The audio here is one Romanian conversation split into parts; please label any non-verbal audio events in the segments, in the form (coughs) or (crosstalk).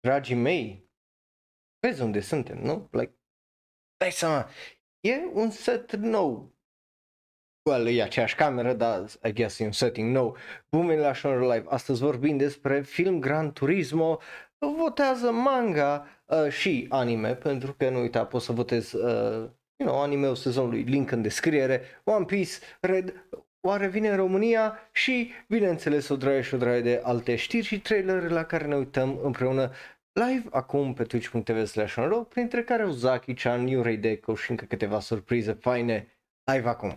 dragii mei, vezi unde suntem, nu? Like, dai seama, e un set nou. Well, e aceeași cameră, dar I guess e un setting nou. Bun la Show Live. Astăzi vorbim despre film Gran Turismo. Votează manga uh, și anime, pentru că nu uita, poți să votezi uh, you know, anime-ul sezonului, link în descriere, One Piece, Red, oare vine în România și, bineînțeles, o draie și o draie de alte știri și trailer la care ne uităm împreună live acum pe twitch.tv slash printre care Ozaki, Chan, Yurei Deco și încă câteva surprize faine live acum.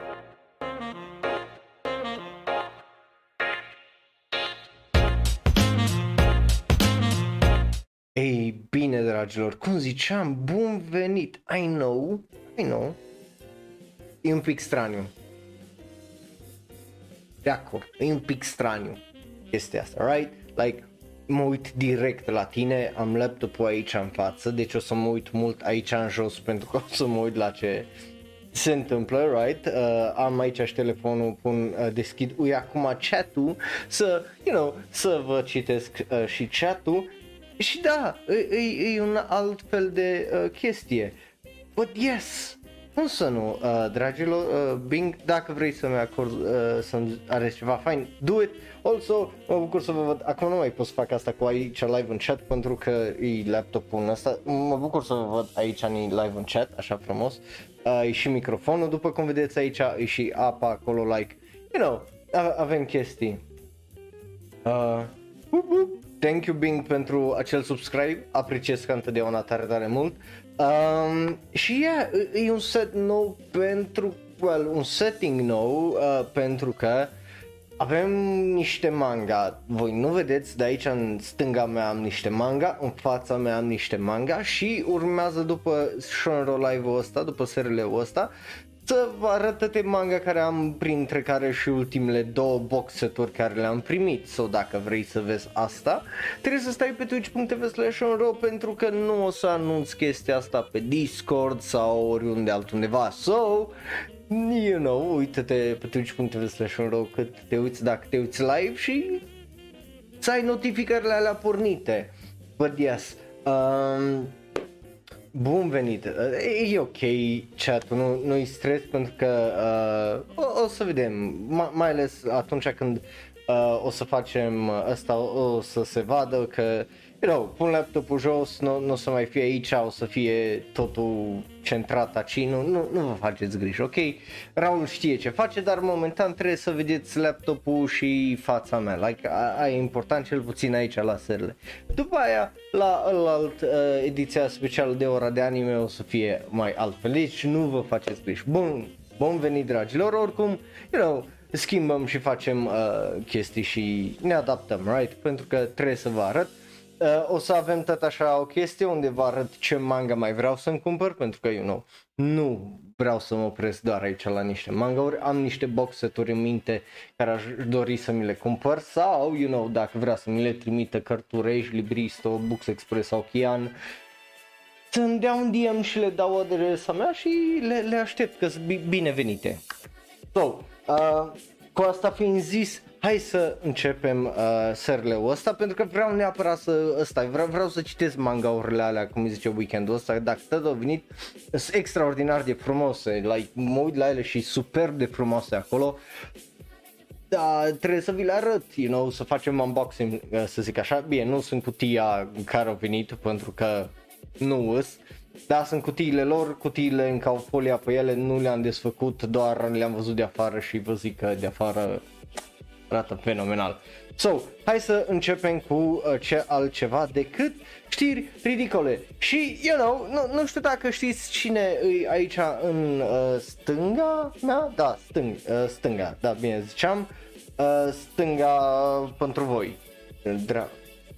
Ei bine, dragilor, cum ziceam, bun venit, I know, I know, e un pic straniu. De acord, e un pic straniu chestia asta, right? Like, mă uit direct la tine, am laptopul aici în față, deci o să mă uit mult aici în jos (laughs) pentru că o să mă uit la ce se întâmplă, right? Uh, am aici și telefonul, pun, uh, deschid, ui acum chat-ul, să, you know, să vă citesc uh, și chat-ul și da, e, e, e un alt fel de uh, chestie. But yes, cum să nu, uh, dragilor, uh, Bing, dacă vrei să-mi acord, uh, să-mi arăți ceva fain, do it. Also, mă bucur să vă văd, acum nu mai pot să fac asta cu aici live în chat pentru că e laptopul ăsta, mă bucur să vă văd aici în live în chat, așa frumos, uh, e și microfonul, după cum vedeți aici, e și apa acolo, like, you know, avem chestii. Uh, uh, uh. Thank you Bing pentru acel subscribe, apreciez ca întotdeauna tare tare mult. Um, și yeah, e un set nou pentru, well, un setting nou uh, pentru că avem niște manga, voi nu vedeți, de aici în stânga mea am niște manga, în fața mea am niște manga și urmează după Shonro Live-ul ăsta, după serialul ăsta, să vă arăt toate manga care am, printre care și ultimele două box seturi care le-am primit. Sau so, dacă vrei să vezi asta, trebuie să stai pe twitch.tv slash pentru că nu o să anunț chestia asta pe Discord sau oriunde altundeva. So, you know, uite-te pe twitch.tv slash cât te uiți dacă te uiți live și să ai notificările alea pornite. But yes, um, Bun venit! E ok chat nu, nu-i stres pentru că uh, o, o să vedem, Ma, mai ales atunci când uh, o să facem asta, o, o să se vadă că you know, pun laptopul jos, nu, nu o să mai fie aici, o să fie totul centrat aici, nu, nu, nu vă faceți griji, ok? Raul știe ce face, dar momentan trebuie să vedeți laptopul și fața mea, like, a, e important cel puțin aici la serile. După aia, la alt uh, ediția specială de ora de anime o să fie mai altfel, deci nu vă faceți griji. Bun, bun venit dragilor, oricum, you know, schimbăm și facem uh, chestii și ne adaptăm, right? Pentru că trebuie să vă arăt. Uh, o să avem tot așa o chestie unde vă arăt ce manga mai vreau să-mi cumpăr, pentru că, you know, nu vreau să mă opresc doar aici la niște mangauri, am niște box seturi în minte care aș dori să mi le cumpăr sau, you know, dacă vrea să mi le trimită Cărtureș, Libristo, Books Express sau Chian, să-mi dea un DM și le dau adresa mea și le, le aștept că sunt binevenite. So, uh, cu asta fiind zis, hai să începem uh, serleul ăsta pentru că vreau neapărat să ăsta, vreau, vreau să citesc mangaurile alea, cum zice weekendul ăsta, dacă tot au venit, sunt extraordinar de frumoase, like, mă uit la ele și superb de frumoase acolo. Da, trebuie să vi le arăt, you know, să facem unboxing, uh, să zic așa, bine, nu sunt cutia în care au venit pentru că nu îs, da, sunt cutiile lor, cutiile încă au folia pe ele, nu le-am desfăcut, doar le-am văzut de afară și vă zic că de afară arată fenomenal. So, hai să începem cu uh, ce altceva decât știri ridicole. Și, you know, nu, nu știu dacă știți cine e aici în uh, stânga mea? Da, stâng, uh, stânga, da, bine ziceam. Uh, stânga pentru voi. Dra-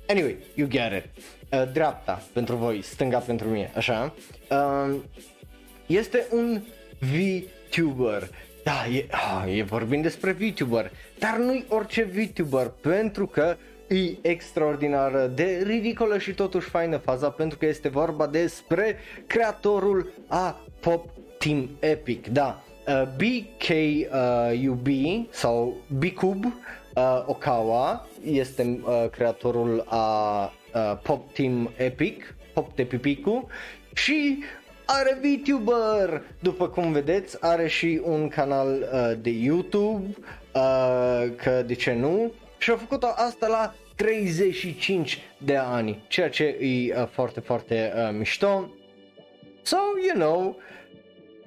anyway, you get it. Uh, dreapta pentru voi, stânga pentru mine, așa. Uh, este un VTuber da, e, ah, e vorbim despre VTuber, dar nu-i orice VTuber, pentru că e extraordinar de ridicolă și totuși faină faza, pentru că este vorba despre creatorul a Pop Team Epic, da, uh, BKUB uh, sau Bcube uh, Okawa este uh, creatorul a uh, Pop Team Epic, Pop de Pipicu și are VTuber, după cum vedeți, are și un canal uh, de YouTube, uh, că de ce nu, și a făcut asta la 35 de ani, ceea ce e uh, foarte, foarte uh, mișto. So, you know,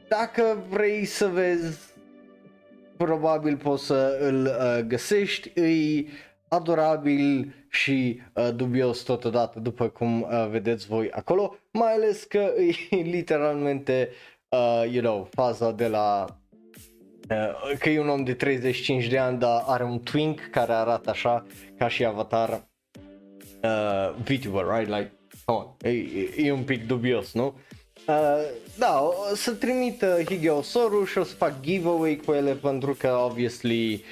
dacă vrei să vezi, probabil poți să îl uh, găsești, e adorabil și uh, dubios totodată după cum uh, vedeți voi acolo, mai ales că (laughs) e literalmente, uh, you know, faza de la uh, că e un om de 35 de ani, dar are un twink care arată așa ca și avatar uh, VTuber, right? Like, come on, e, e, e un pic dubios, nu? Uh, da, o să trimit uh, Higeo Soru și o să fac giveaway cu ele pentru că obviously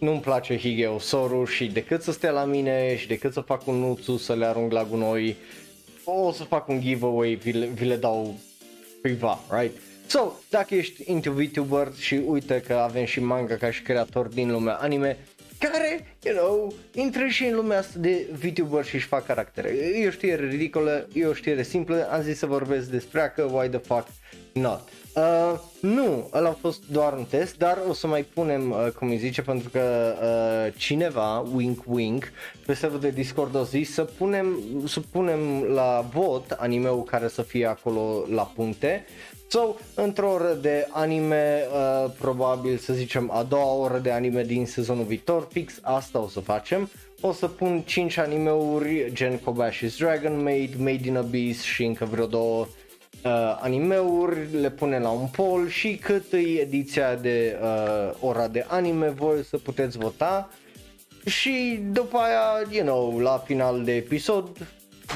nu-mi place Higeo Soru și decât să stea la mine și decât să fac un nuțu să le arunc la gunoi, o să fac un giveaway, vi le, vi le dau privat, right? So, dacă ești into VTuber și uite că avem și manga ca și creator din lumea anime, care, you know, intră și în lumea asta de VTuber și își fac caractere. E o știre ridicolă, e o știre simplă, am zis să vorbesc despre că why the fuck not. Uh, nu, ăla a fost doar un test, dar o să mai punem, uh, cum îi zice, pentru că uh, cineva, wink wink, pe serverul de Discord a zis să punem, să punem la vot animeul care să fie acolo la puncte. So, într-o oră de anime, uh, probabil să zicem a doua oră de anime din sezonul viitor, fix asta o să facem. O să pun 5 animeuri gen Kobashi's Dragon Maid, Made in Abyss și încă vreo două uh, animeuri, le pune la un poll și cât e ediția de uh, ora de anime, voi să puteți vota. Și după aia, you know, la final de episod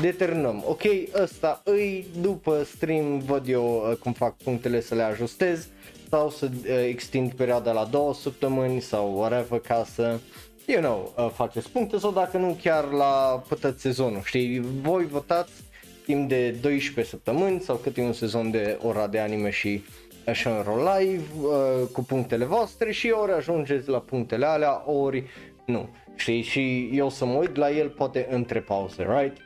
determinăm, ok, ăsta îi, după stream văd eu uh, cum fac punctele să le ajustez sau să uh, extind perioada la două săptămâni sau whatever ca să, you know, uh, faceți puncte sau dacă nu chiar la pătăți sezonul, știi, voi votați timp de 12 săptămâni sau cât e un sezon de ora de anime și așa live uh, cu punctele voastre și ori ajungeți la punctele alea, ori nu. Știi? Și eu să mă uit la el poate între pauze, right?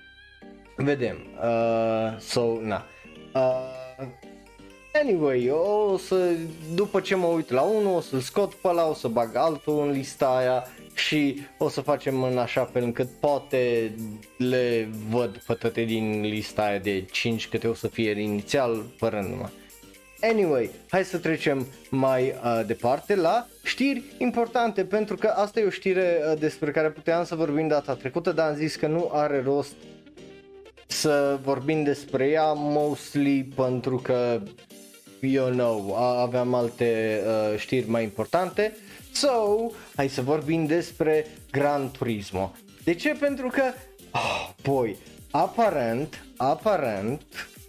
Vedem. Uh, so, na. Uh, anyway, o să, după ce mă uit la unul, o să-l scot pe ăla, o să bag altul în lista aia și o să facem în așa fel încât poate le văd pe toate din lista aia de 5 câte o să fie inițial fără numai. Anyway, hai să trecem mai uh, departe la știri importante pentru că asta e o știre uh, despre care puteam să vorbim data trecută, dar am zis că nu are rost să vorbim despre ea mostly pentru că you know, aveam alte uh, știri mai importante. So, hai să vorbim despre Gran Turismo. De ce? Pentru că, oh, boy, aparent, aparent,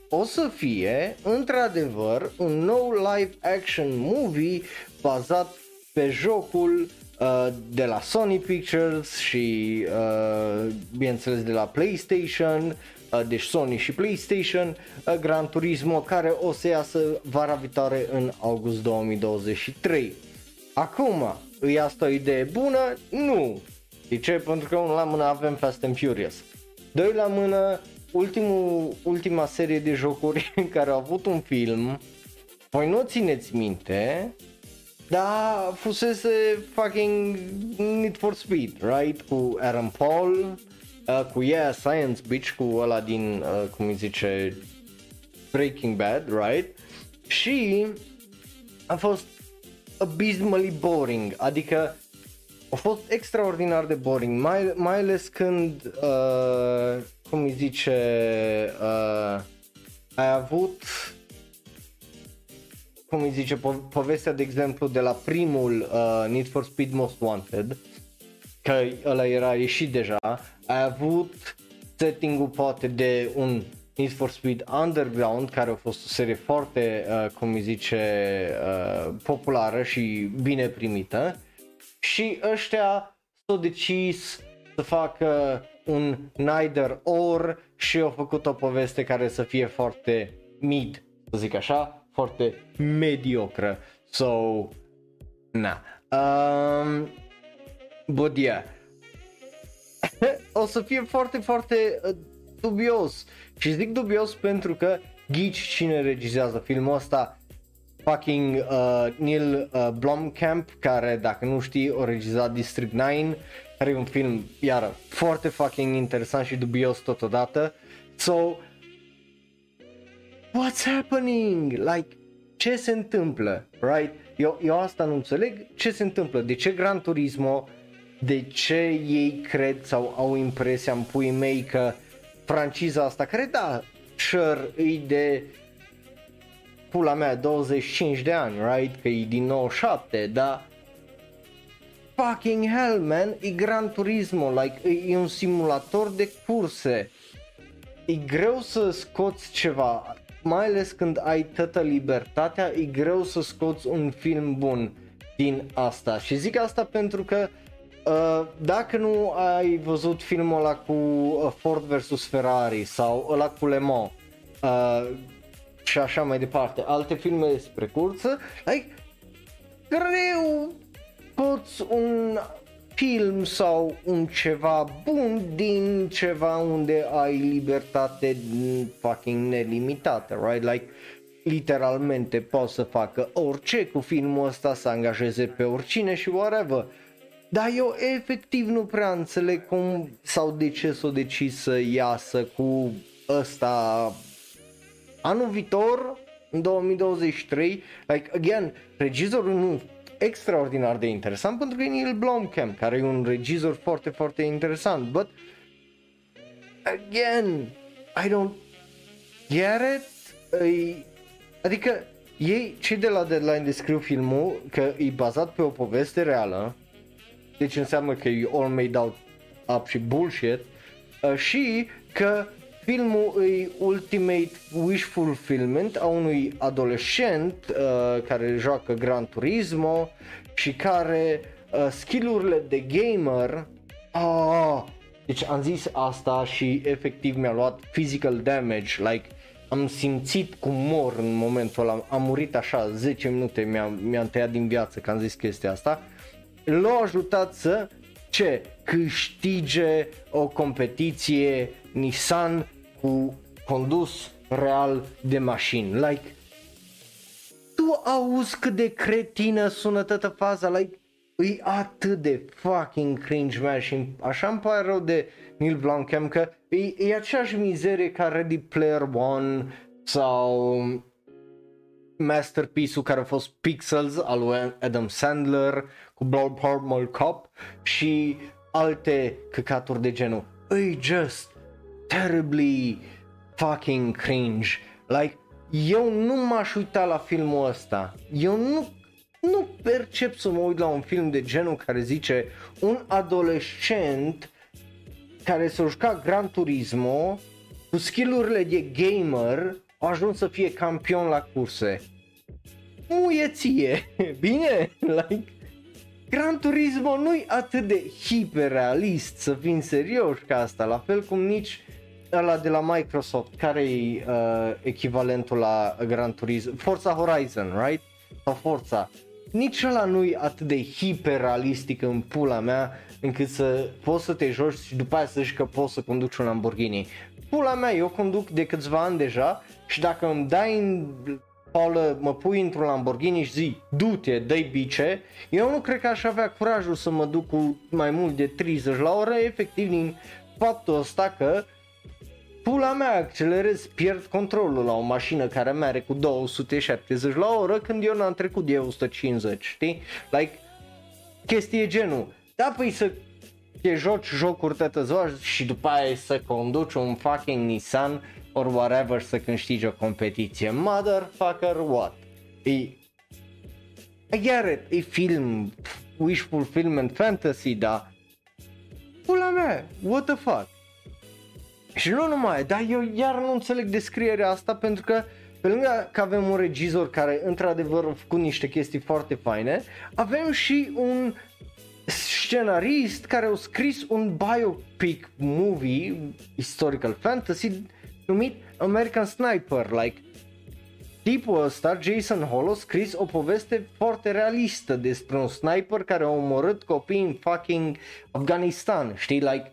o să fie, într-adevăr, un nou live action movie bazat pe jocul uh, de la Sony Pictures și, uh, bineînțeles, de la PlayStation, uh, deci Sony și PlayStation, uh, Gran Turismo, care o să iasă vara viitoare în august 2023. Acum, e asta o idee bună? Nu. De ce? Pentru că unul la mână avem Fast and Furious. Doi la mână, ultimul, ultima serie de jocuri (laughs) în care au avut un film, voi nu țineți minte, dar fusese fucking Need for Speed, right? Cu Aaron Paul, uh, cu Yeah Science Beach, cu ăla din, uh, cum îi zice, Breaking Bad, right? Și a fost abysmally boring, adică a fost extraordinar de boring, mai, mai ales când, uh, cum îi zice, uh, ai avut, cum îi zice, po- povestea de exemplu de la primul uh, Need for Speed Most Wanted, că ăla era ieșit deja, ai avut setting-ul poate de un Need for Speed Underground, care a fost o serie foarte, uh, cum îi zice, uh, populară și bine primită. Și ăștia s-au decis să facă un neither or și au făcut o poveste care să fie foarte mid, să zic așa, foarte mediocră. So, na. Um, But yeah. (coughs) o să fie foarte, foarte uh, dubios. Și zic dubios pentru că ghici cine regizează filmul ăsta? Fucking uh, Neil uh, Blomkamp care dacă nu știi o regizat District 9 care e un film iară foarte fucking interesant și dubios totodată. So what's happening? Like ce se întâmplă right? Eu, eu asta nu înțeleg ce se întâmplă? De ce Gran Turismo de ce ei cred sau au impresia în puii mei că franciza asta care da sure îi de pula mea 25 de ani, right? Că e din 97, dar fucking hell, man, e Gran Turismo, like, e un simulator de curse. E greu să scoți ceva, mai ales când ai toată libertatea, e greu să scoți un film bun din asta. Și zic asta pentru că Uh, dacă nu ai văzut filmul ăla cu uh, Ford vs Ferrari sau ăla cu Le Mans, uh, și așa mai departe, alte filme despre curță, like, greu poți un film sau un ceva bun din ceva unde ai libertate fucking nelimitată, right? Like, literalmente poți să facă orice cu filmul ăsta, să angajeze pe oricine și whatever. Dar eu efectiv nu prea înțeleg cum sau de ce s-o decis să iasă cu ăsta anul viitor, în 2023, like, again, regizorul nu extraordinar de interesant pentru că e Neil Blomkamp, care e un regizor foarte, foarte interesant, but again, I don't get it, e, adică ei, cei de la Deadline descriu filmul că e bazat pe o poveste reală, deci înseamnă că e all made out up și bullshit, uh, și că Filmul e ultimate wish fulfillment a unui adolescent uh, care joacă Gran Turismo și care uh, skillurile de gamer oh, deci am zis asta și efectiv mi-a luat physical damage, like am simțit cum mor în momentul ăla, am murit așa 10 minute, mi-a, mi-am tăiat din viață că am zis chestia asta. L-a ajutat să ce? Câștige o competiție Nissan cu condus real de mașini. Like, tu auzi cât de cretină sună toată faza, like, e atât de fucking cringe, man, și așa îmi pare rău de Neil Blomkamp că e, e aceeași mizerie ca Ready Player One sau masterpiece-ul care a fost Pixels al lui Adam Sandler cu Blood Purple Cop și alte căcaturi de genul. E just terribly fucking cringe. Like, eu nu m-aș uita la filmul ăsta. Eu nu, nu percep să mă uit la un film de genul care zice un adolescent care s-a jucat Gran Turismo cu skillurile de gamer a ajuns să fie campion la curse. Muieție, (laughs) bine? Like, Gran Turismo nu-i atât de hiperrealist, să fim serioși ca asta, la fel cum nici ăla de la Microsoft, care e uh, echivalentul la Gran Turismo? Forza Horizon, right? Sau Forza. Nici ăla nu e atât de hiperrealistic în pula mea încât să poți să te joci și după aia să zici că poți să conduci un Lamborghini. Pula mea, eu conduc de câțiva ani deja și dacă îmi dai în Paul, mă pui într-un Lamborghini și zi, du-te, dă bice, eu nu cred că aș avea curajul să mă duc cu mai mult de 30 la oră, efectiv din faptul ăsta că pula mea accelerez, pierd controlul la o mașină care merge cu 270 la oră când eu n-am trecut de 150, știi? Like, chestie genul. Da, păi să te joci jocuri toată ziua și după aia să conduci un fucking Nissan or whatever să câștigi o competiție. Motherfucker, what? E... I get it, e film, wish fulfillment fantasy, da? Pula mea, what the fuck? Și nu numai, dar eu iar nu înțeleg descrierea asta pentru că pe lângă că avem un regizor care într-adevăr a făcut niște chestii foarte faine, avem și un scenarist care a scris un biopic movie, historical fantasy, numit American Sniper, like tipul ăsta, Jason Hall, a scris o poveste foarte realistă despre un sniper care a omorât copii în fucking Afganistan, știi, like,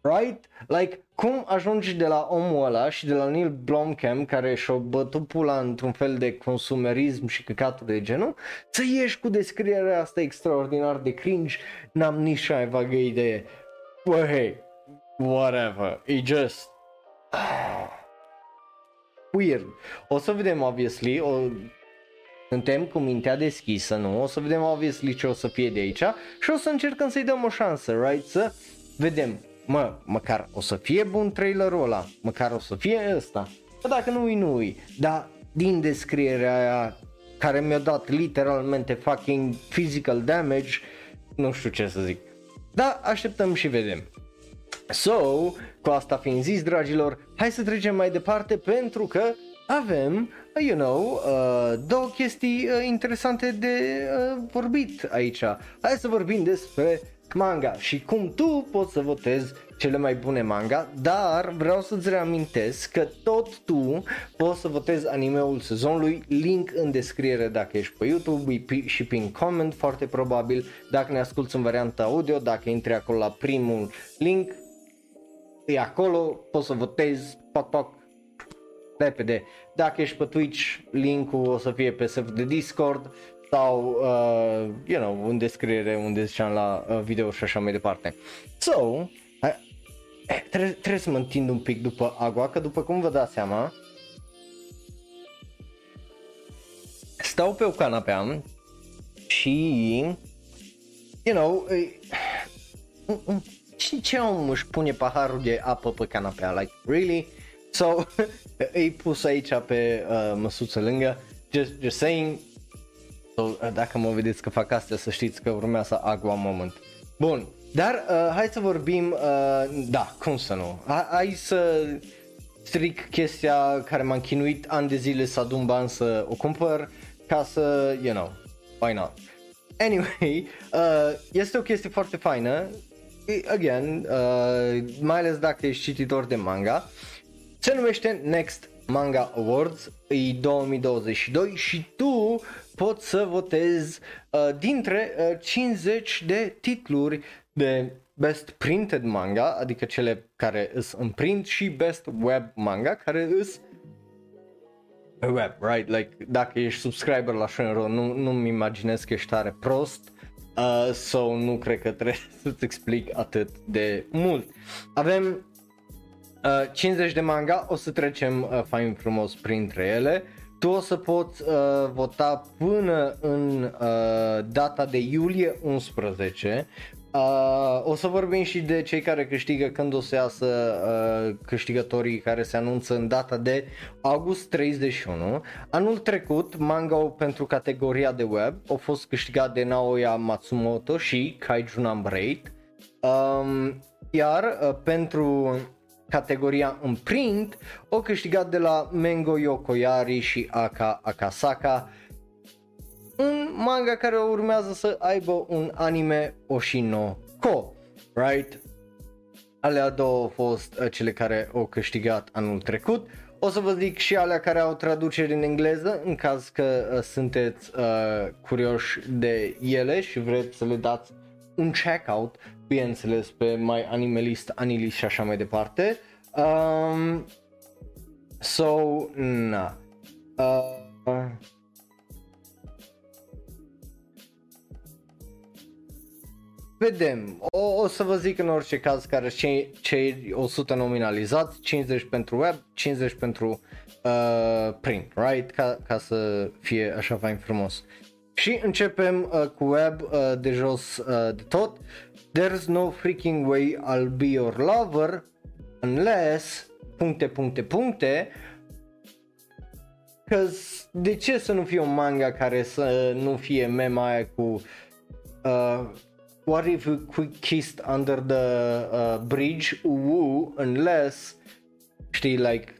right? Like, cum ajungi de la omul ăla și de la Neil Blomkamp care și-a bătut pula într-un fel de consumerism și căcatul de genul, să ieși cu descrierea asta extraordinar de cringe, n-am nici mai vagă idee. Well, hey, whatever, e just... (sighs) Weird. O să vedem, obviously, o... suntem cu mintea deschisă, nu? O să vedem, obviously, ce o să fie de aici și o să încercăm să-i dăm o șansă, right? Să vedem mă, măcar o să fie bun trailerul ăla, măcar o să fie ăsta. Că dacă nu-i, nu-i. Dar din descrierea aia care mi-a dat literalmente fucking physical damage, nu știu ce să zic. Da, așteptăm și vedem. So, cu asta fiind zis, dragilor, hai să trecem mai departe pentru că avem, you know, uh, două chestii uh, interesante de uh, vorbit aici. Hai să vorbim despre manga. Și cum tu poți să votezi cele mai bune manga, dar vreau să-ți reamintesc că tot tu poți să votezi animeul sezonului, link în descriere dacă ești pe YouTube și prin comment foarte probabil, dacă ne asculti în varianta audio, dacă intri acolo la primul link, e acolo, poți să votezi, poc, poc, repede. Dacă ești pe Twitch, linkul o să fie pe server de Discord sau, uh, you know, în descriere unde ziceam la uh, video și așa mai departe. So, uh, trebuie, trebuie să mă întind un pic după agua, că după cum vă dați seama, stau pe o canapea și, you know, ce, (sighs) ce om își pune paharul de apă pe canapea, like, really? So, (laughs) îi pus aici pe uh, măsuță lângă, just, just saying, So, dacă mă vedeți că fac astea, să știți că urmează agua moment. Bun, dar uh, hai să vorbim, uh, da, cum să nu, hai, hai să stric chestia care m-a chinuit ani de zile să adun bani să o cumpăr ca să, you know, why not. Anyway, uh, este o chestie foarte faină, again, uh, mai ales dacă ești cititor de manga, se numește Next Manga Awards, e 2022 și tu poți să votezi uh, dintre uh, 50 de titluri de Best Printed Manga, adică cele care sunt în print și Best Web Manga, care sunt pe web, right? Like, dacă ești subscriber la Shenron, nu, nu-mi imaginez că ești tare prost, uh, so nu cred că trebuie (laughs) să-ți explic atât de mult. Avem uh, 50 de manga, o să trecem uh, fain frumos printre ele. Tu o să poți uh, vota până în uh, data de iulie 11. Uh, o să vorbim și de cei care câștigă când o să iasă uh, câștigătorii care se anunță în data de august 31. Anul trecut, manga pentru categoria de web a fost câștigat de Naoya Matsumoto și Kaiju Number 8. Um, iar uh, pentru categoria în print o câștigat de la Mengo Yokoyari și Aka Akasaka un manga care urmează să aibă un anime Oshino Ko, right? Alea două au fost uh, cele care au câștigat anul trecut. O să vă zic și alea care au traduceri în engleză, în caz că uh, sunteți uh, curioși de ele și vreți să le dați un checkout, bineînțeles, pe My Animalist, Anilist și așa mai departe. Um, so, na. Uh, vedem. O, o să vă zic în orice caz care cei, cei 100 nominalizați, 50 pentru web, 50 pentru uh, print, right? Ca, ca să fie așa fain frumos. Și începem uh, cu web uh, de jos uh, de tot. There's no freaking way I'll be your lover unless puncte, puncte, puncte că de ce să nu fie un manga care să nu fie mema aia cu uh, What if we kissed under the uh, bridge woo unless știi like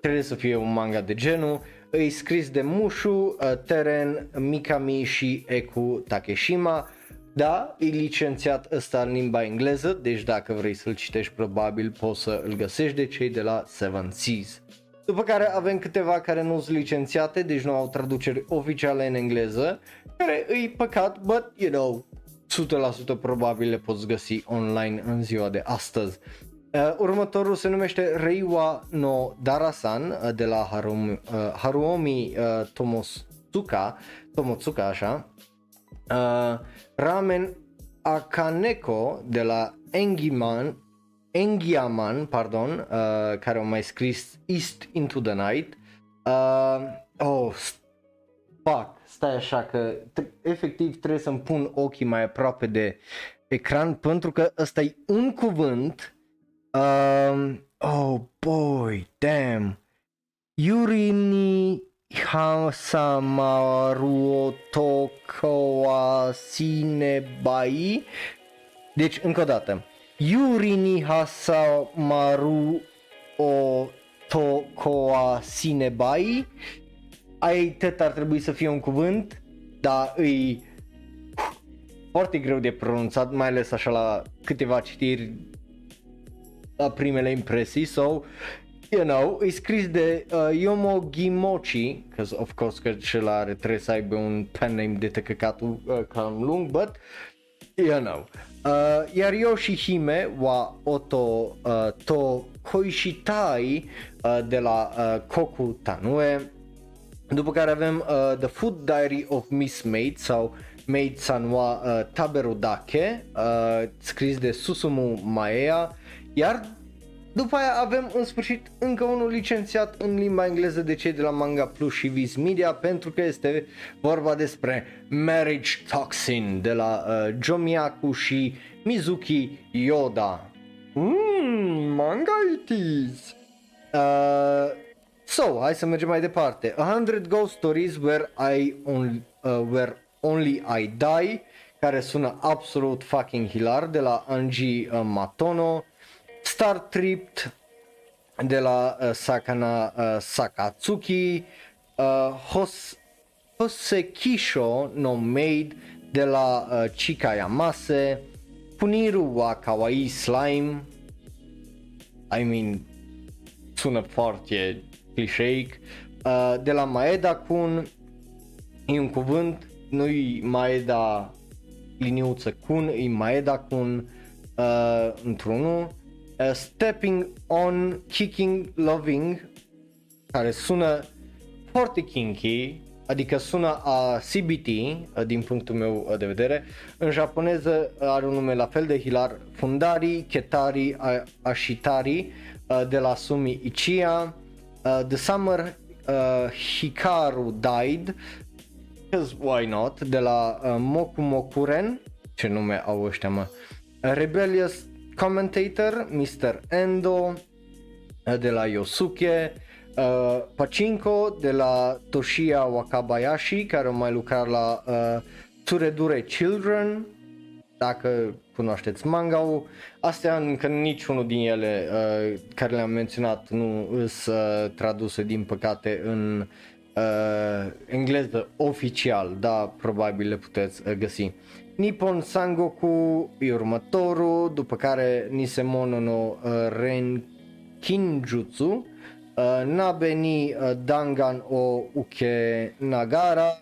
trebuie să fie un manga de genul îi scris de Mushu, uh, Teren, Mikami și Eku Takeshima. Da, e licențiat ăsta în limba engleză, deci dacă vrei să-l citești probabil poți să îl găsești de cei de la Seven Seas. După care avem câteva care nu sunt licențiate, deci nu au traduceri oficiale în engleză, care îi păcat, but you know, 100% probabil le poți găsi online în ziua de astăzi. Uh, următorul se numește Reiwa no Darasan uh, de la Harumi, uh, Haruomi uh, Tomotsuka, Tomotsuka așa, uh, Ramen Akaneko de la Engiman, Engiaman, pardon, uh, care au mai scris East into the Night. Uh, oh, fuck, stai așa că t- efectiv trebuie să-mi pun ochii mai aproape de ecran pentru că ăsta e un cuvânt Um, oh boy, damn. Yurini Hasamaru Tokoa Sinebai. Deci, încă o dată. Yurini Hasamaru o Tokoa Sinebai. Ai tot ar trebui să fie un cuvânt, dar îi foarte greu de pronunțat, mai ales așa la câteva citiri la primele impresii, so, you know, e scris de uh, Yomo Gimochi, because of course că cel are trebuie să aibă un pen name de tăcăcatul uh, cam lung, but, you know. Uh, iar Yoshihime wa Oto uh, to Koishitai uh, de la uh, Koku Tanue, după care avem uh, The Food Diary of Miss Maid sau Maid Sanwa uh, Taberudake, uh, scris de Susumu Maea, iar după aia avem în sfârșit încă unul licențiat în limba engleză de cei de la Manga Plus și Viz Media pentru că este vorba despre Marriage Toxin de la uh, Jomiaku și Mizuki Yoda. Mmm, manga it is! Uh, so, hai să mergem mai departe. A Hundred Ghost Stories Where I Only, uh, Where Only I Die care sună absolut fucking hilar de la Anji uh, Matono Star Trip de la uh, Sakana uh, Sakatsuki, uh, Hos, Hosekisho no Maid de la uh, Chika Yamase, Puniru wa Kawaii Slime, I mean, sună foarte clișeic, uh, de la Maeda Kun, e un cuvânt, nu-i Maeda liniuță Kun, e Maeda Kun uh, într-unul, uh, Stepping on Kicking Loving care sună foarte kinky, adică sună a CBT uh, din punctul meu uh, de vedere. În japoneză are un nume la fel de hilar, Fundari Ketari Ashitari uh, de la Sumi Ichiya. Uh, The Summer uh, Hikaru Died, because why not, de la uh, Moku Mokuren, ce nume au ăștia mă, Rebellious commentator, Mr. Endo uh, de la Yosuke, uh, Pachinko de la Toshiya Wakabayashi care au mai lucrat la uh, Tsuredure Children, dacă cunoașteți manga astea încă niciunul din ele uh, care le-am menționat nu sunt uh, traduse din păcate în uh, engleză oficial, dar probabil le puteți uh, găsi. Nippon Sangoku e următorul, după care Nisemono no uh, Renkinjutsu, uh, Nabe ni uh, Dangan o Uke Nagara,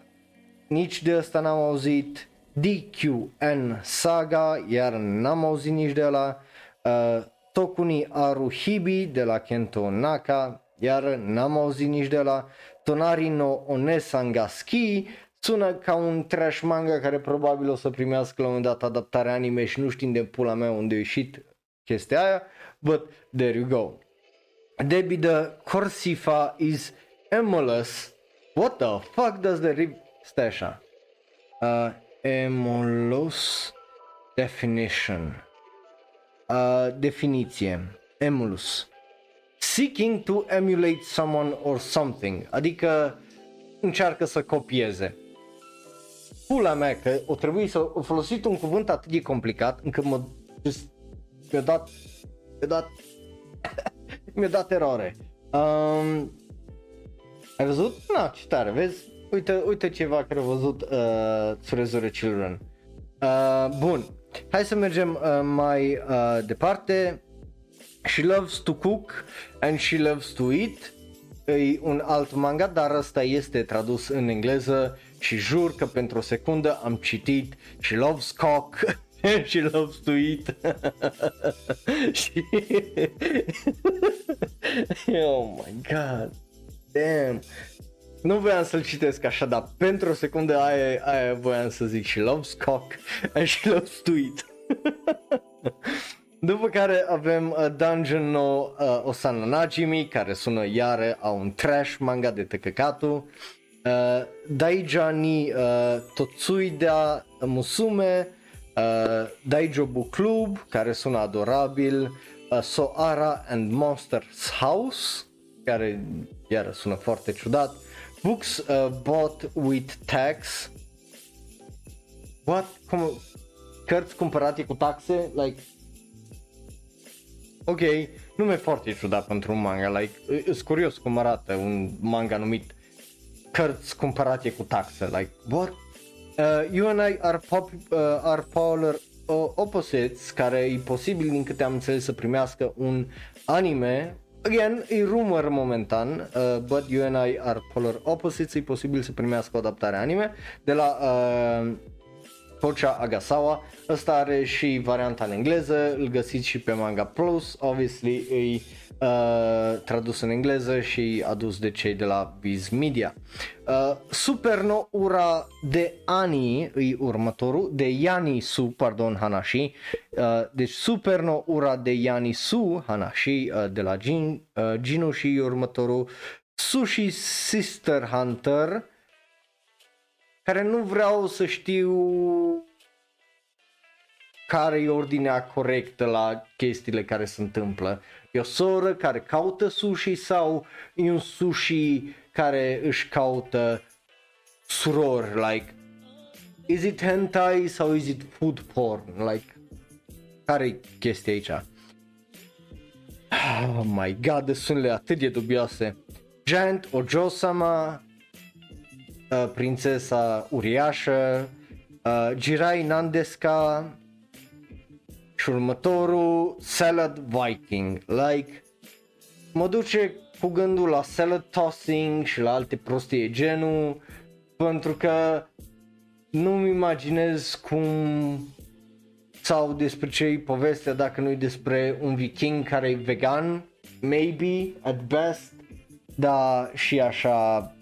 nici de asta n-am auzit, DQN Saga, iar n-am auzit nici de la uh, Tokuni Aruhibi de la Kento Naka, iar n-am auzit nici de la Tonari no Onesangaski, sună ca un trash manga care probabil o să primească la un moment dat adaptarea anime și nu știm de pula mea unde a ieșit chestia aia, but there you go. Debbie the Corsifa is emulous. What the fuck does the re... Stai așa. Uh, emulous definition. Uh, definiție. Emulous. Seeking to emulate someone or something. Adică încearcă să copieze pula mea că o trebuie să o folosit un cuvânt atât de complicat încât mă mi-a dat mi-a dat (laughs) mi-a dat eroare. Um, ai văzut? Na, ce tare, vezi? Uite, uite ceva care a văzut uh, Tsurezure Children. Uh, bun, hai să mergem uh, mai uh, departe. She loves to cook and she loves to eat. e un alt manga, dar ăsta este tradus în engleză și jur că pentru o secundă am citit și loves (laughs) cock și loves to eat și (laughs) oh my god. Damn. Nu voiam să-l citesc așa, dar pentru o secundă aia, aia voiam să zic și loves (laughs) cock și loves to eat După care avem uh, Dungeon no uh, Osana Najimi, care sună iară a un trash manga de tăcăcatul. Uh, Daija ni uh, Totsuida Musume, uh, Daijobu Club, care sună adorabil, uh, Soara and Monsters House, care iară sună foarte ciudat, Books uh, Bought with Tax, What? Cum? Cărți cumpărate cu taxe? Like, ok, nume foarte ciudat pentru un manga, like, sunt curios cum arată un manga numit cărți cumpărate cu taxe, like, what? Uh, you and I are, pop, uh, are polar uh, opposites, care e posibil din câte am înțeles să primească un anime Again, e rumor momentan, uh, but you and I are polar opposites, e posibil să primească o adaptare anime de la uh, Kocha Agasawa. Ăsta are și varianta în engleză, îl găsiți și pe Manga Plus, obviously e uh, tradus în engleză și adus de cei de la Viz Media. Uh, Superno Ura de Ani e următorul, de Yani Su, pardon, Hanashi. Uh, deci Superno Ura de Yani Su, Hanashi, uh, de la Jin, uh, Ginu și următorul Sushi Sister Hunter, care nu vreau să știu care e ordinea corectă la chestiile care se întâmplă. E o soră care caută sushi sau e un sushi care își caută surori, like is it hentai sau is it food porn, like care e chestia aici? Oh my god, sunt atât de dubioase. Giant Ojo-sama, uh, prințesa uriașă, uh, Jirai Nandeska și următorul Salad Viking. Like, mă duce cu gândul la salad tossing și la alte prostii genul, pentru că nu-mi imaginez cum sau despre ce e povestea dacă nu e despre un viking care e vegan, maybe, at best, dar și așa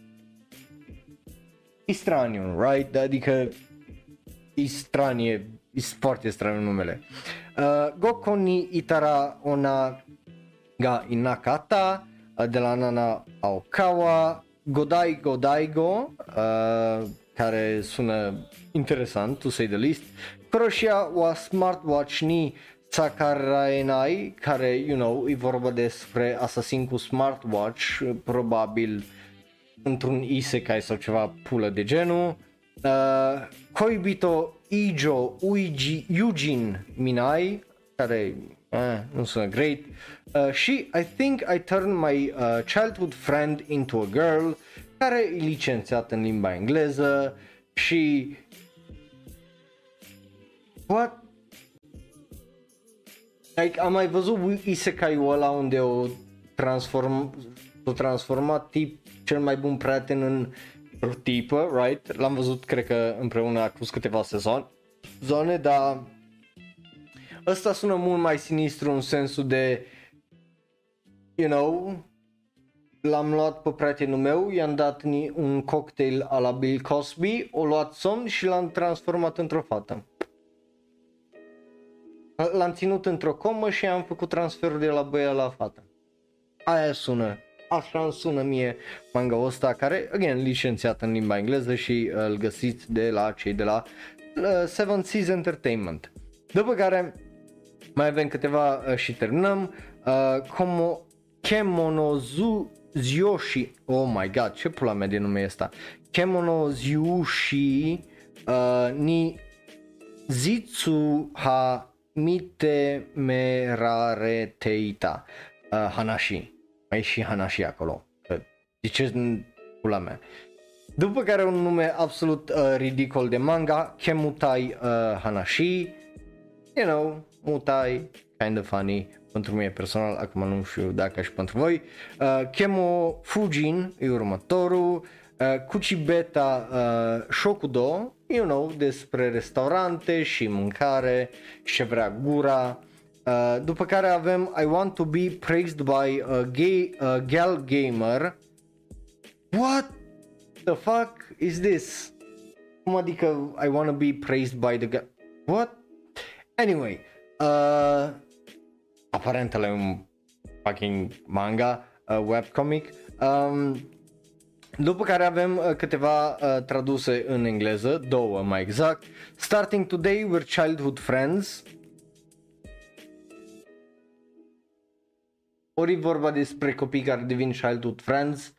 e straniu, right? Adică e stranie, e foarte straniu numele. Uh, Goko ni Itara Ona ga Inakata uh, de la Nana Aokawa, Godai Godaigo, uh, care sună interesant, to say the least, Croatia wa Smartwatch ni Sakaraenai, care, you know, e vorba despre assassin cu smartwatch, probabil într-un isekai sau ceva pulă de genul. Uh, Koibito Ijo Uiji Eugene Minai, care uh, nu sună great, uh, și I think I turned my uh, childhood friend into a girl, care e licențiat în limba engleză și what? Like, am mai văzut isekai-ul ăla unde o transform, o transformat tip cel mai bun prieten în tipă, right? L-am văzut, cred că împreună acum câteva sezoane, zone, dar ăsta sună mult mai sinistru în sensul de, you know, l-am luat pe prietenul meu, i-am dat un cocktail a la Bill Cosby, o luat somn și l-am transformat într-o fată. L-am ținut într-o comă și am făcut transferul de la băia la fată. Aia sună așa îmi sună mie manga ăsta care, again, licențiat în limba engleză și uh, îl găsiți de la cei de la uh, Seven Seas Entertainment. După care mai avem câteva uh, și terminăm. Uh, Komo Kemonozu Zyoshi, oh my god, ce pula mea de nume ăsta? Kemono Zyoshi uh, ni Zitsu ha mite merare teita uh, Hanashi mai e și Hanashi acolo. De ce pula mea? După care un nume absolut uh, ridicol de manga, Kemutai uh, Hanashi, you know, Mutai, kind of funny, pentru mine personal, acum nu știu dacă și pentru voi. Uh, Kemo Fujin e următorul, uh, Kuchibeta uh, Shokudo, you know, despre restaurante și mâncare și ce vrea gura. Uh, după care avem I Want to be praised by a gay, a gal gamer. What the fuck is this? Cum adică I want to be praised by the gal... What? Anyway, uh, aparent ăla e un fucking manga, uh, webcomic. Um, după care avem uh, câteva uh, traduse în engleză, două mai exact. Starting today we're childhood friends. Ori vorba despre copii care devin childhood friends,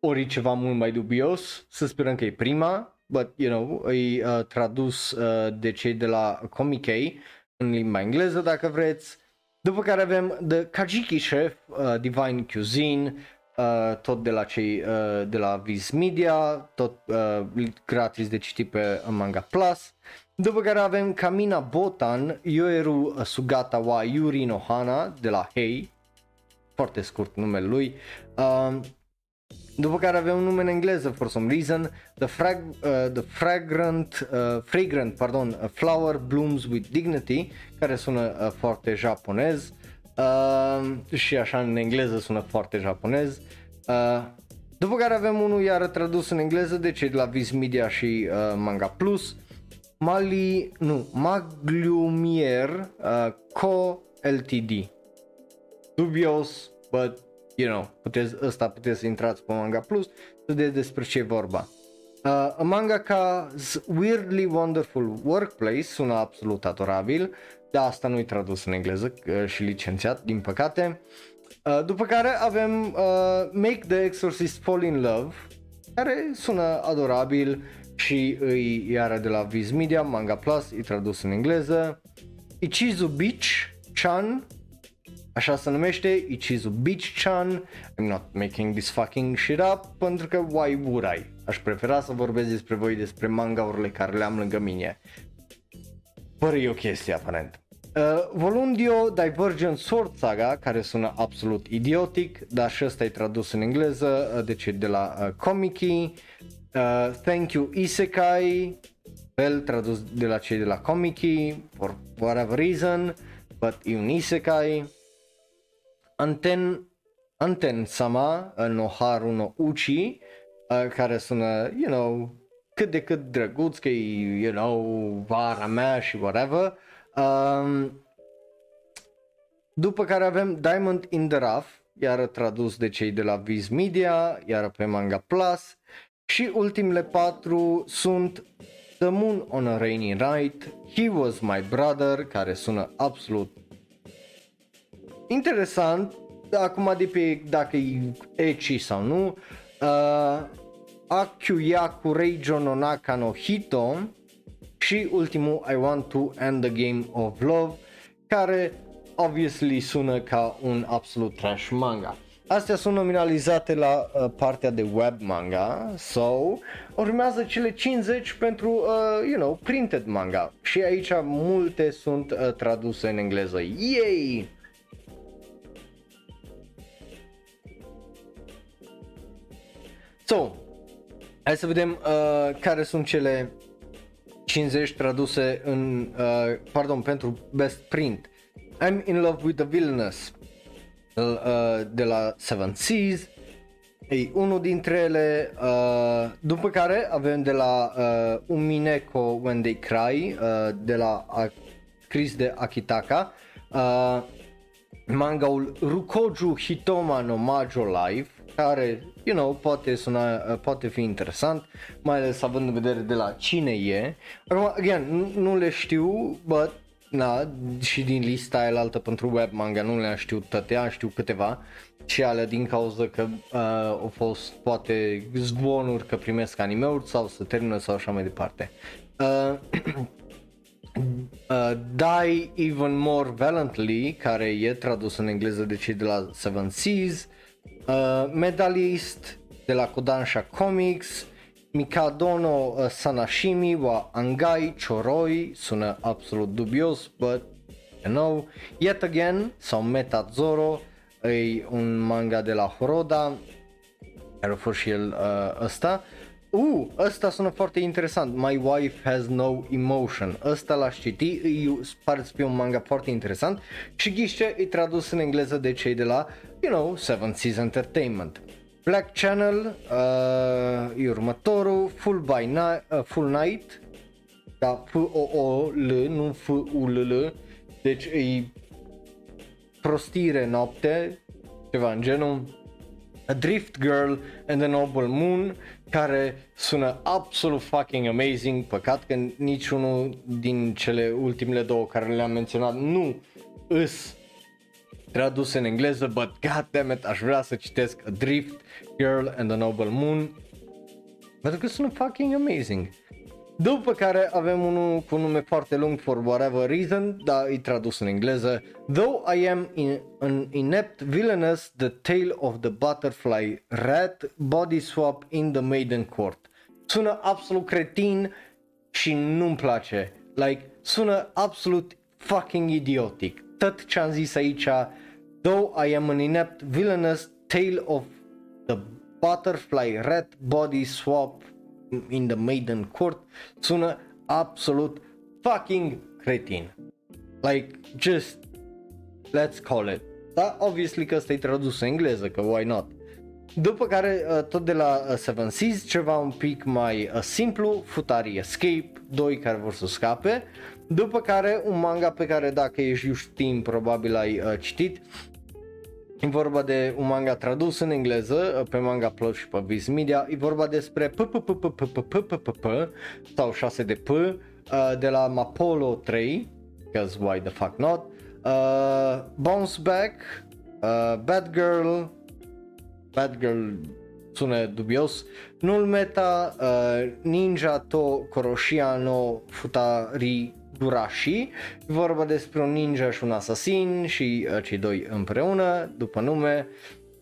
ori ceva mult mai dubios, să sperăm că e prima, but you know, e uh, tradus uh, de cei de la Comic în limba engleză dacă vreți. După care avem The Kajiki Chef, uh, Divine Cuisine, uh, tot de la cei uh, de la Viz Media, tot uh, gratis de citit pe Manga Plus. După care avem Kamina Botan, Yoeru Sugata wa Yuri Nohana de la Hey, foarte scurt numele lui. Uh, după care avem un nume în engleză for some reason, The, frag, uh, the Fragrant, uh, Fragrant pardon, uh, Flower Blooms with Dignity, care sună uh, foarte japonez uh, și așa în engleză sună foarte japonez. Uh, după care avem unul iar tradus în engleză de cei de la Viz Media și uh, Manga Plus, Mali, nu, Maglumier uh, Co Ltd. Dubios, but you know, puteți, ăsta puteți să intrați pe Manga Plus să vedeți despre ce e vorba. Uh, a manga ca Weirdly Wonderful Workplace sună absolut adorabil, dar asta nu-i tradus în engleză uh, și licențiat, din păcate. Uh, după care avem uh, Make the Exorcist Fall in Love, care sună adorabil și îi iară de la Viz Media, Manga Plus, e tradus în engleză. Ichizu Beach, Chan, Așa se numește Ichizu Beach-chan I'm not making this fucking shit up Pentru că why would I? Aș prefera să vorbesc despre voi despre mangaurile care le am lângă mine Fără e o chestie aparent Uh, Volundio Divergent Sword Saga, care sună absolut idiotic, dar și ăsta e tradus în engleză, uh, deci de la uh, Komiki. Uh, Thank You Isekai, fel tradus de la cei de la Komiki, for whatever reason, but e un Isekai. Anten, Anten Sama no Haru no Uchi, uh, care sună, you know, cât de cât drăguț, că e, you know, vara mea și whatever. Um, după care avem Diamond in the Rough, iar tradus de cei de la Viz Media, iar pe Manga Plus. Și ultimele patru sunt The Moon on a Rainy Night, He Was My Brother, care sună absolut interesant, acum de pe dacă e ecchi sau nu, uh, Akyuyaku Reijo no Naka no Hito și ultimul I Want to End the Game of Love, care obviously sună ca un absolut trash manga. Astea sunt nominalizate la uh, partea de web manga sau so, urmează cele 50 pentru, uh, you know, printed manga și aici multe sunt uh, traduse în engleză. Yay! So, hai să vedem uh, care sunt cele 50 traduse în, uh, pardon, pentru Best Print. I'm in love with the villainous uh, de la Seven Seas. E unul dintre ele, uh, după care avem de la uh, Umineko When They Cry, uh, de la uh, Chris de Akitaka, uh, mangaul Rukoju Hitoma no Majo Life, care, you know, poate suna, poate fi interesant, mai ales având în vedere de la cine e. Acum, again, nu, nu le știu, but, na, și din lista aia altă pentru web manga nu le-am știut toate, am știu câteva și alea din cauza că uh, au fost poate zvonuri că primesc anime-uri sau să termină sau așa mai departe. Uh, (clears throat) uh, Die Even More Valiantly, care e tradus în engleză de cei de la Seven Seas, uh, Medalist de la Kodansha Comics, Mikadono uh, Sanashimi wa Angai Choroi, sună absolut dubios, but nou. Yet Again sau Meta Zoro e un manga de la Horoda care a fost și el uh, ăsta. Uh, ăsta sună foarte interesant. My wife has no emotion. Ăsta l-aș citi, îi pare să fie un manga foarte interesant. Și ghiște e tradus în engleză de cei de la, you know, Seven Seas Entertainment. Black Channel uh, e următorul, Full, by Night, uh, Full Night, da, F-O-O-L, nu F-U-L-L, deci e prostire noapte, ceva în genul, A Drift Girl and the Noble Moon, care sună absolut fucking amazing, păcat că niciunul din cele ultimele două care le-am menționat nu îs tradus în engleză, but god damn it, aș vrea să citesc A Drift Girl and the Noble Moon, pentru că sună fucking amazing. După care avem unul cu un nume foarte lung for whatever reason, dar e tradus în engleză. Though I am in, an inept villainous, the tale of the butterfly rat body swap in the maiden court. Sună absolut cretin și nu-mi place. Like, sună absolut fucking idiotic. Tot ce am zis aici, though I am an inept villainous tale of the butterfly rat body swap in the maiden court sună absolut fucking cretin. Like, just, let's call it. Da, obviously că ăsta e tradus în engleză, că why not? După care, uh, tot de la uh, Seven Seas, ceva un pic mai uh, simplu, Futari Escape, doi care vor să scape. După care, un manga pe care dacă ești știm, probabil ai citit, E vorba de un manga tradus în engleză pe Manga Plus și pe Viz Media. E vorba despre p p p p p p p p p p sau 6 de P de la Mapolo 3, because why the fuck not. Uh, Bounce Back, uh, Bad Girl, Bad Girl sună dubios, Null Meta, uh, Ninja to Koroshiano Futari Durashi, vorba despre un ninja și un asasin și uh, cei doi împreună, după nume,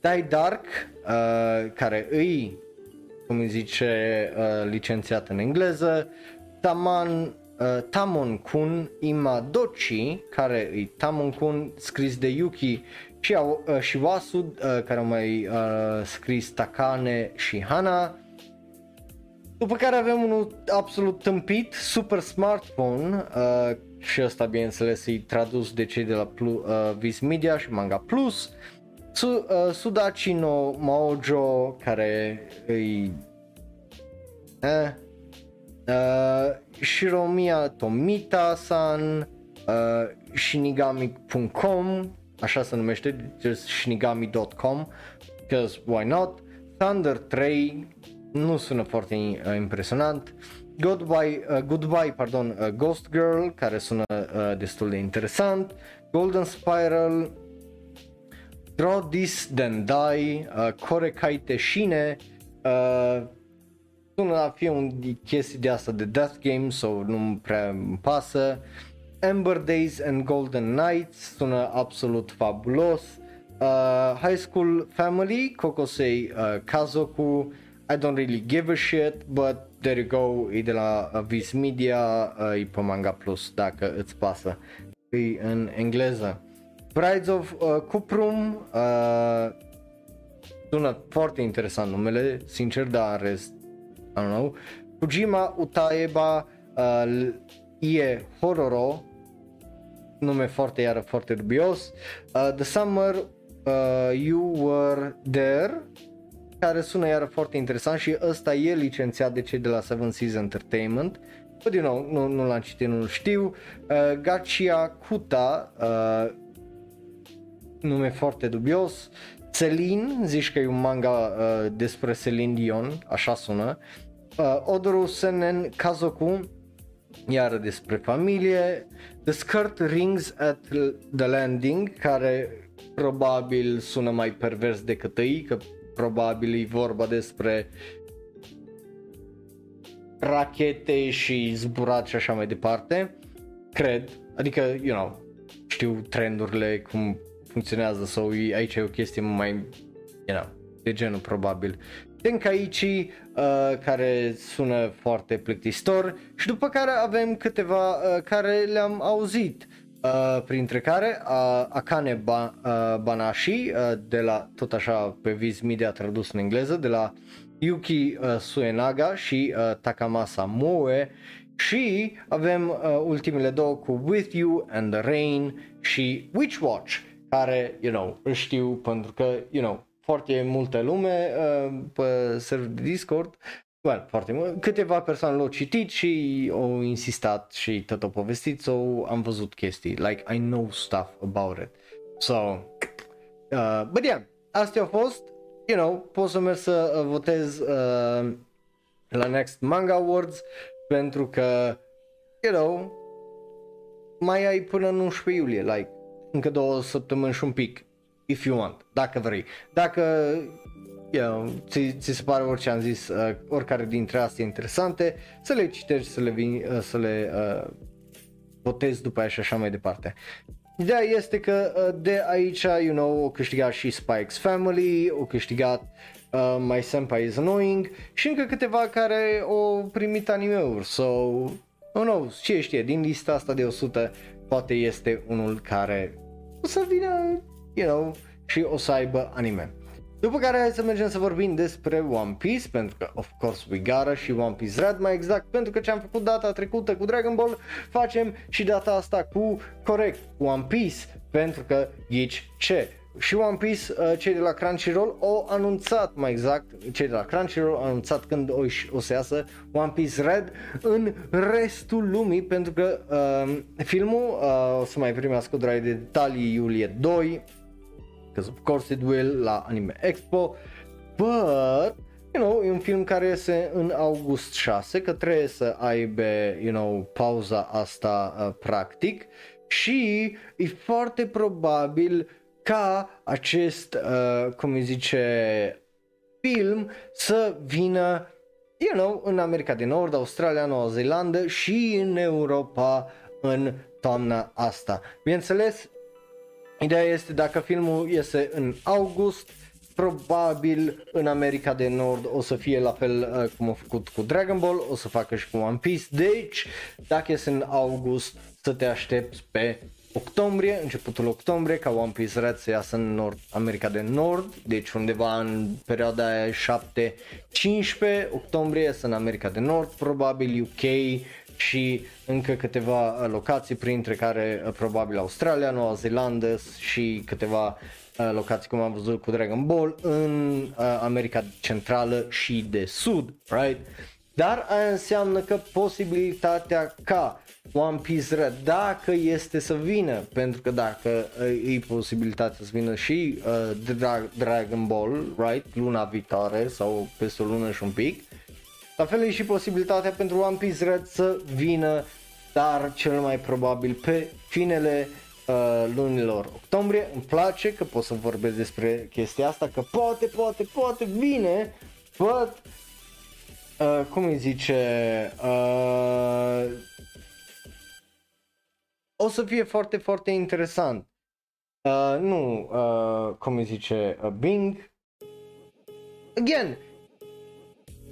Dai Dark, uh, care îi, cum îi zice, uh, licențiat în engleză, Taman, uh, Tamon Kun Imadochi, care îi Tamon Kun, scris de Yuki și, uh, și Wasu, uh, care au mai uh, scris Takane și Hana, după care avem unul absolut tâmpit, Super Smartphone, uh, și ăsta bineînțeles e tradus de cei de la Plus, uh, Viz Media și Manga Plus. Su, uh, Sudachi no Maojo, care îi... Eh, uh, Shiromiya Tomita-san, uh, Shinigami.com, așa se numește, just shinigami.com, because why not, Thunder 3, nu sună foarte uh, impresionant. Goodbye, uh, goodbye pardon, uh, Ghost Girl, care sună uh, destul de interesant. Golden Spiral, Draw This Then Die, uh, Korekai Teshine, uh, sună a fi un chestie de asta de Death Game sau nu prea îmi pasă. Ember Days and Golden Nights sună absolut fabulos. Uh, High School Family, Kokosei uh, Kazoku, I don't really give a shit, but there you go, e de la Viz Media, e pe Manga Plus dacă îți pasă. E în engleză. Brides of uh, Cuprum, uh, sună foarte interesant numele, sincer, dar în rest, I don't know. Fujima Utaeba uh, Ie Hororo, nume foarte iară foarte dubios. Uh, the Summer uh, You Were There, care sună iar foarte interesant și ăsta e licențiat de cei de la Seven Seas Entertainment. Bă, din nou, nu, nu l-am citit, nu știu. Uh, Gachia Kuta, uh, nume foarte dubios. Celine, zici că e un manga uh, despre Celine Dion, așa sună. Uh, Odoru Senen Kazoku, iar despre familie. The Skirt Rings at the Landing, care probabil sună mai pervers decât ei, că probabil e vorba despre rachete și zburat și așa mai departe. Cred, adică, you know, știu trendurile, cum funcționează sau e, aici e o chestie mai, you know, de genul probabil. Tenkaichi, uh, care sună foarte plictisitor și după care avem câteva uh, care le-am auzit. uh, printre care uh, Akane ba, uh, Banashi, uh, de la, tot așa pe Viz Media tradus în engleză, de la Yuki uh, Suenaga și uh, Takamasa Moe. Și avem uh, ultimele două cu With You and the Rain și Witch Watch, care, you know, îl știu pentru că, you know, foarte multă lume uh, pe server de Discord well, foarte mult. Câteva persoane l-au citit și au insistat și tot au povestit, so am văzut chestii, like I know stuff about it. So, uh, but yeah, astea au fost, you know, poți să merg să uh, votez uh, la Next Manga Awards pentru că, you know, mai ai până în 11 iulie, like, încă două săptămâni și un pic, if you want, dacă vrei. Dacă you ți, ți se pare orice am zis, uh, oricare dintre astea interesante, să le citești, să le, vin, uh, să le uh, votezi după aia și așa mai departe. Ideea este că uh, de aici, you know, o câștigat și Spike's Family, o câștigat uh, My Senpai is Annoying și încă câteva care au primit anime-uri, so, who knows, ce știe, din lista asta de 100 poate este unul care o să vină, you know, și o să aibă anime. După care hai să mergem să vorbim despre One Piece, pentru că of course we gotta și One Piece Red mai exact, pentru că ce am făcut data trecută cu Dragon Ball, facem și data asta cu corect One Piece, pentru că ghici ce? Și One Piece, uh, cei de la Crunchyroll au anunțat, mai exact, cei de la Crunchyroll au anunțat când o, o să iasă One Piece Red în restul lumii, pentru că uh, filmul uh, o să mai primească o de detalii iulie 2, because of course it will la Anime Expo, but you know, e un film care iese în august 6, că trebuie să aibă, you know, pauza asta uh, practic și e foarte probabil ca acest, uh, cum îi zice, film să vină, you know, în America de Nord, Australia, Noua Zeelandă și în Europa în toamna asta. Bineînțeles, Ideea este dacă filmul iese în august, probabil în America de Nord o să fie la fel uh, cum a făcut cu Dragon Ball, o să facă și cu One Piece, deci dacă iese în august să te aștepți pe octombrie, începutul octombrie, ca One Piece Red să iasă în Nord, America de Nord, deci undeva în perioada 7-15 octombrie iasă în America de Nord, probabil UK, și încă câteva uh, locații, printre care uh, probabil Australia, Noua Zeelandă și câteva uh, locații cum am văzut cu Dragon Ball în America Centrală și de Sud, right? Dar aia înseamnă că posibilitatea ca One Piece Red, dacă este să vină, pentru că dacă e posibilitatea să vină și uh, Dra- Dragon Ball, right, luna viitoare sau peste o lună și un pic, la fel e și posibilitatea pentru One Piece Red să vină, dar cel mai probabil pe finele uh, lunilor octombrie. Îmi place că pot să vorbesc despre chestia asta, că poate, poate, poate vine, but, uh, cum îi zice, uh, o să fie foarte, foarte interesant. Uh, nu, uh, cum îi zice, uh, Bing. Again,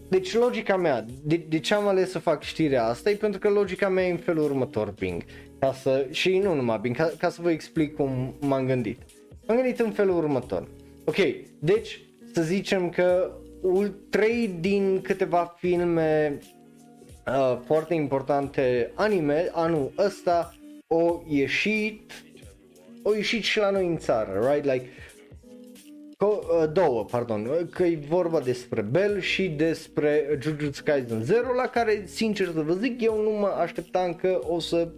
deci logica mea, de, de ce am ales să fac știrea asta e pentru că logica mea e în felul următor, Bing. Ca să, și nu numai Bing, ca, ca să vă explic cum m-am gândit. M-am gândit în felul următor. Ok, deci să zicem că trei din câteva filme uh, foarte importante anime, anul ăsta, au ieșit, au ieșit și la noi în țară, right? Like, Co- uh, două, pardon, uh, că e vorba despre Bell și despre Jujutsu Kaisen 0 la care, sincer să vă zic, eu nu mă așteptam că o să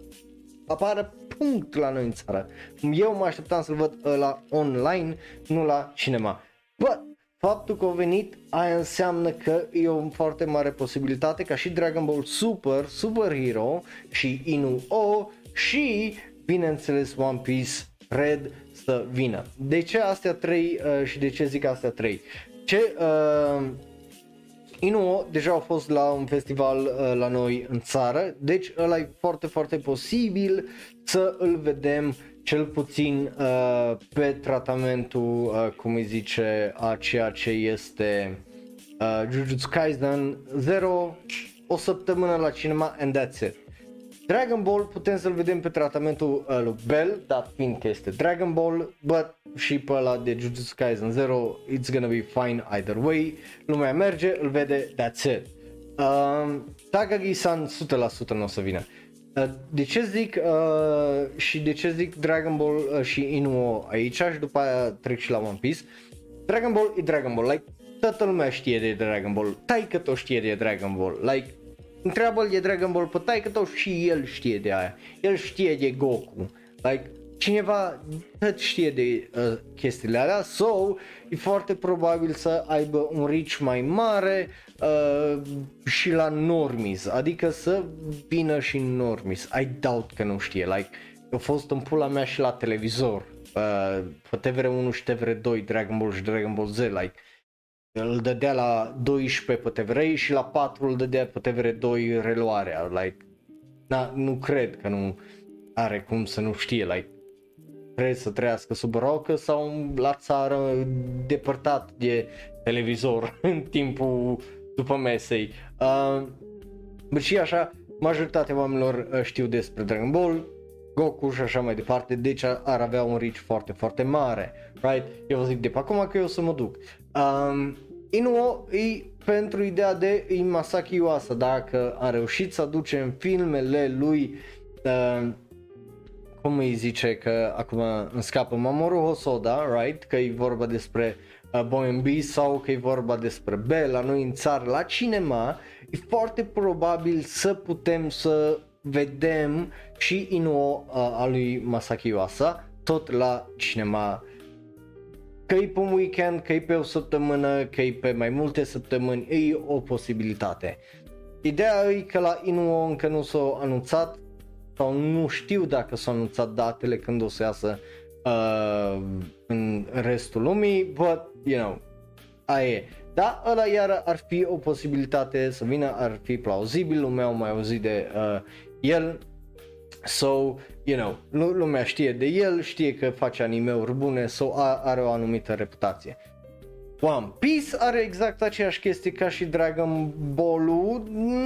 apară punct la noi în țară. Eu mă așteptam să-l văd uh, la online, nu la cinema. But, faptul că a venit, aia înseamnă că e o foarte mare posibilitate ca și Dragon Ball Super, Super Hero și Inu O și, bineînțeles, One Piece Red să vină. De ce astea trei uh, și de ce zic astea trei? Ce uh, Inuo deja au fost la un festival uh, la noi în țară, deci ăla e foarte, foarte posibil să îl vedem cel puțin uh, pe tratamentul, uh, cum îi zice, a ceea ce este uh, Jujutsu Kaisen 0, o săptămână la cinema and that's it. Dragon Ball putem să-l vedem pe tratamentul uh, lui Bell, dat fiind că este Dragon Ball, but și pe ăla de Jujutsu Kaisen 0, it's gonna be fine either way, lumea merge, îl vede, that's it. Uh, Takagi-san 100% nu o să vină. Uh, de ce zic uh, și de ce zic Dragon Ball uh, și Inuo aici și după aia trec și la One Piece. Dragon Ball e Dragon Ball, like toată lumea știe de Dragon Ball, tai că tot știe de Dragon Ball, like întreabă-l de Dragon Ball pe tai că tot și el știe de aia, el știe de Goku, like cineva tot știe de uh, chestiile alea, so e foarte probabil să aibă un reach mai mare uh, și la normis, adică să vină și în normis. I doubt că nu știe, like a fost în pula mea și la televizor, uh, pe TVR1 și TVR2, Dragon Ball și Dragon Ball Z, like îl dădea la 12 pe TVR și la 4 îl dădea pe TVR2 reluarea, like na, nu cred că nu are cum să nu știe, like trebuie să trăiască sub rocă sau la țară depărtat de televizor (laughs) în timpul după mesei. Uh, și așa, majoritatea oamenilor uh, știu despre Dragon Ball, Goku și așa mai departe, deci ar avea un reach foarte, foarte mare, right? Eu vă zic de pe acum că eu să mă duc. Um, Inuo e pentru ideea de e Masaki Yuasa, dacă a reușit să aduce în filmele lui uh, cum îi zice că acum îmi scapă Mamoru Hosoda, right? Că e vorba despre uh, Boy B sau că e vorba despre Bell la noi în țară, la cinema, e foarte probabil să putem să vedem și Inuo uh, a lui Masaki Yuasa tot la cinema că e pe un weekend, că e pe o săptămână, că e pe mai multe săptămâni, e o posibilitate. Ideea e că la Inuo încă nu s-a anunțat sau nu știu dacă s-au anunțat datele când o să iasă uh, în restul lumii, but, you know, aia e. Da, ăla iar ar fi o posibilitate să vină, ar fi plauzibil, lumea au mai auzit de uh, el, so, you know, lumea știe de el, știe că face anime-uri bune, so are o anumită reputație. One Piece are exact aceeași chestie ca și Dragon Ball-ul,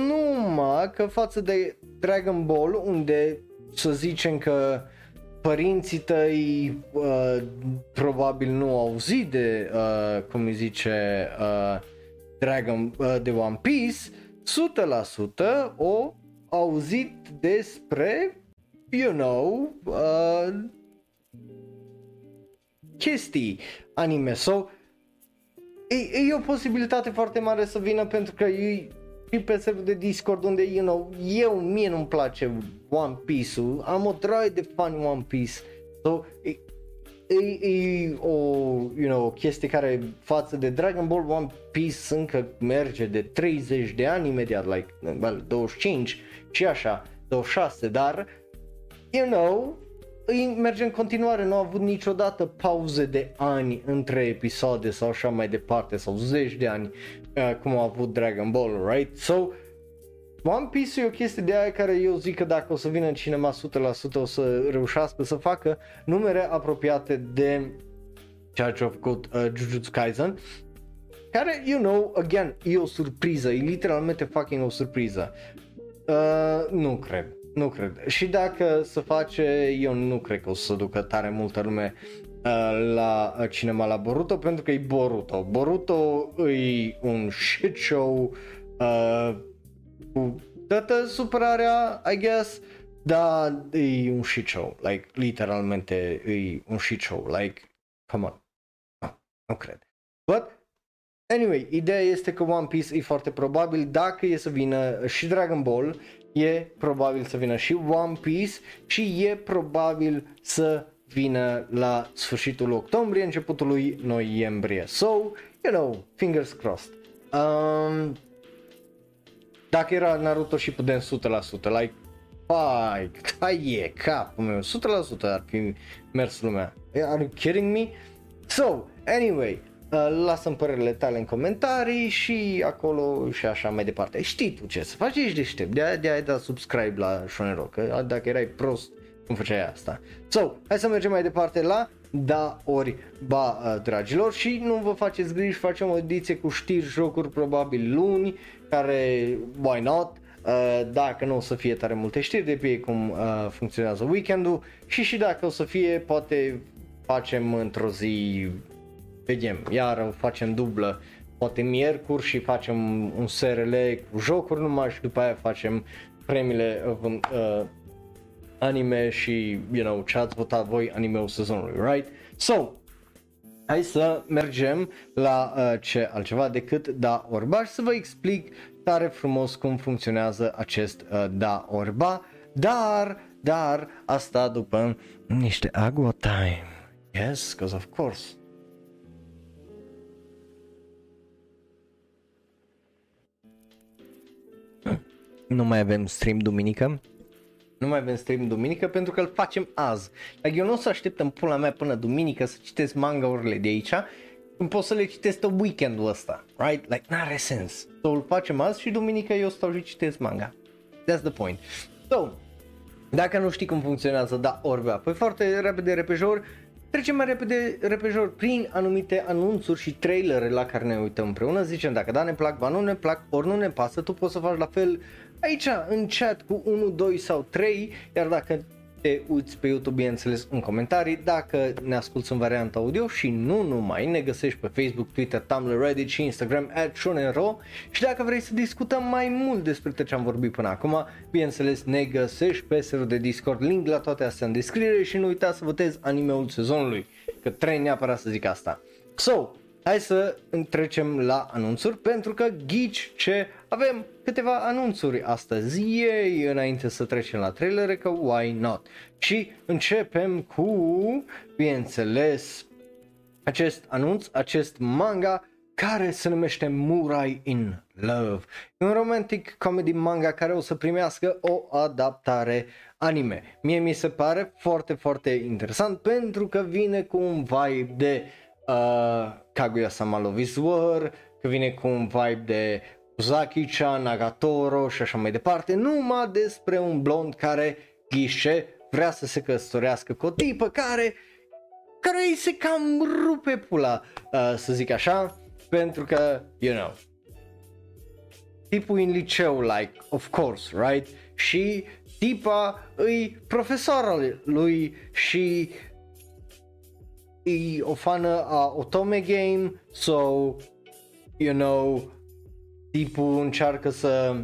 numai că față de Dragon Ball, unde să zicem că părinții tăi uh, probabil nu au auzit de, uh, cum îi zice, uh, Dragon, uh, de One Piece, 100% o auzit despre, you know, uh, chestii anime. So, e, e o posibilitate foarte mare să vină pentru că e și pe server de Discord unde, you know, eu, mie nu-mi place One Piece-ul, am o droaie de fan One Piece, so, e, e, e o, you know, o chestie care față de Dragon Ball One Piece încă merge de 30 de ani imediat, like, well, 25 și așa, 26, dar, you know, îi merge în continuare, nu a avut niciodată pauze de ani între episoade sau așa mai departe, sau zeci de ani, uh, cum a avut Dragon Ball, right? So, One Piece e o chestie de aia care eu zic că dacă o să vină în cinema 100% o să reușească să facă numere apropiate de ceea ce a făcut uh, Jujutsu Kaisen, care, you know, again, e o surpriză, e literalmente fucking o surpriză. Uh, nu cred. Nu cred. Și dacă se face, eu nu cred că o să ducă tare multă lume uh, la cinema la Boruto pentru că e Boruto. Boruto e un shit show uh, cu toată supărarea, I guess, dar e un shit show. Like, literalmente e un shit show. Like, come on. No, nu cred. But, anyway, ideea este că One Piece e foarte probabil dacă e să vină și Dragon Ball e probabil să vină și One Piece și e probabil să vină la sfârșitul octombrie, începutul lui noiembrie. So, you know, fingers crossed. Um, dacă era Naruto și putem 100%, like, pai, ca e capul meu, 100% ar fi mers lumea. Are you kidding me? So, anyway, Uh, lasă-mi părerile tale în comentarii și acolo și așa mai departe. Știi tu ce să faci, ești deștept, de-aia, de-aia da subscribe la Shonero, că dacă erai prost, cum făceai asta. So, hai să mergem mai departe la da ori ba, uh, dragilor, și nu vă faceți griji, facem o ediție cu știri, jocuri, probabil luni, care, why not, uh, dacă nu o să fie tare multe știri de pe ei cum uh, funcționează weekendul și și dacă o să fie poate facem într-o zi, vedem, iar facem dublă, poate miercuri și facem un SRL cu jocuri numai și după aia facem premiile uh, uh, anime și, you know, ce ați votat voi animeul sezonului, right? So, hai să mergem la uh, ce altceva decât da orba și să vă explic tare frumos cum funcționează acest uh, da orba, dar, dar, asta după niște agua time. Yes, because of course. Nu mai avem stream duminică, nu mai avem stream duminică pentru că îl facem azi. Like, eu nu o să aștept în pula mea până duminică să citesc manga-urile de aici, când pot să le citesc tot weekendul ăsta, right? Like, n-are sens. So, îl facem azi și duminică eu stau și citesc manga. That's the point. So, dacă nu știi cum funcționează, da, Orbea, păi foarte repede, repejor, trecem mai repede, repejor, prin anumite anunțuri și trailere la care ne uităm împreună, zicem dacă da ne plac, ba nu ne plac, ori nu ne pasă, tu poți să faci la fel aici în chat cu 1, 2 sau 3, iar dacă te uiți pe YouTube, bineînțeles, în comentarii, dacă ne asculti în varianta audio și nu numai, ne găsești pe Facebook, Twitter, Tumblr, Reddit și Instagram at Shonenro și dacă vrei să discutăm mai mult despre tot ce am vorbit până acum, bineînțeles, ne găsești pe serverul de Discord, link la toate astea în descriere și nu uita să votezi animeul sezonului, că trebuie neapărat să zic asta. So, hai să trecem la anunțuri pentru că ghici ce avem câteva anunțuri astăzi, ei, înainte să trecem la trailere, că why not? Și începem cu, bineînțeles, acest anunț, acest manga care se numește Murai in Love. E un romantic comedy manga care o să primească o adaptare anime. Mie mi se pare foarte, foarte interesant pentru că vine cu un vibe de uh, Kaguya-sama Love is War, că vine cu un vibe de Uzaki-chan, Nagatoro și așa mai departe, numai despre un blond care ghișe vrea să se căsătorească cu o tipă care care îi se cam rupe pula, uh, să zic așa, pentru că, you know, tipul în liceu, like, of course, right? Și tipa îi profesorul lui și e o fană a Otome Game, so, you know, tipul încearcă să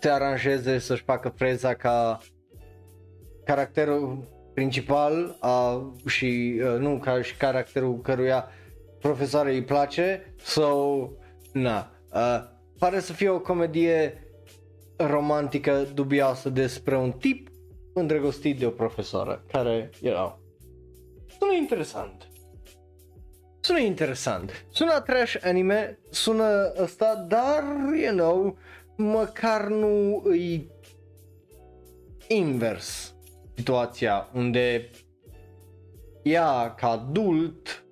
se aranjeze să-și facă freza ca caracterul principal a, și uh, nu ca și caracterul căruia profesoare îi place so na. Uh, pare să fie o comedie romantică dubioasă despre un tip îndrăgostit de o profesoară care, you know, sună interesant sună interesant. Sună trash anime, sună ăsta, dar, you know, măcar nu îi invers situația unde ea ca adult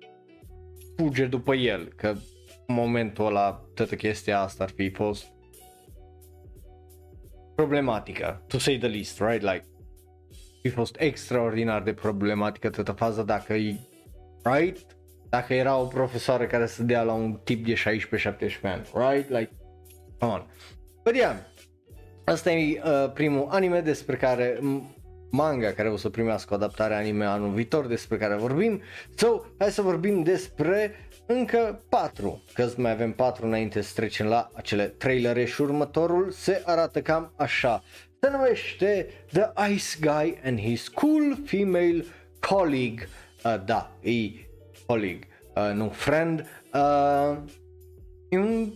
fuge după el, că în momentul ăla toată chestia asta ar fi fost problematică, to say the least, right? Like, fi fost extraordinar de problematică toată faza dacă e, right? Dacă era o profesoară care să dea la un tip de 16-17 ani, right? Like, come on. But yeah, asta e uh, primul anime despre care manga care o să primească o adaptare anime anul viitor despre care vorbim. So, hai să vorbim despre încă 4, că mai avem 4 înainte să trecem la acele trailere și următorul se arată cam așa. Se numește The Ice Guy and His Cool Female Colleague. Uh, da, e colleague, uh, nu friend. Uh, e un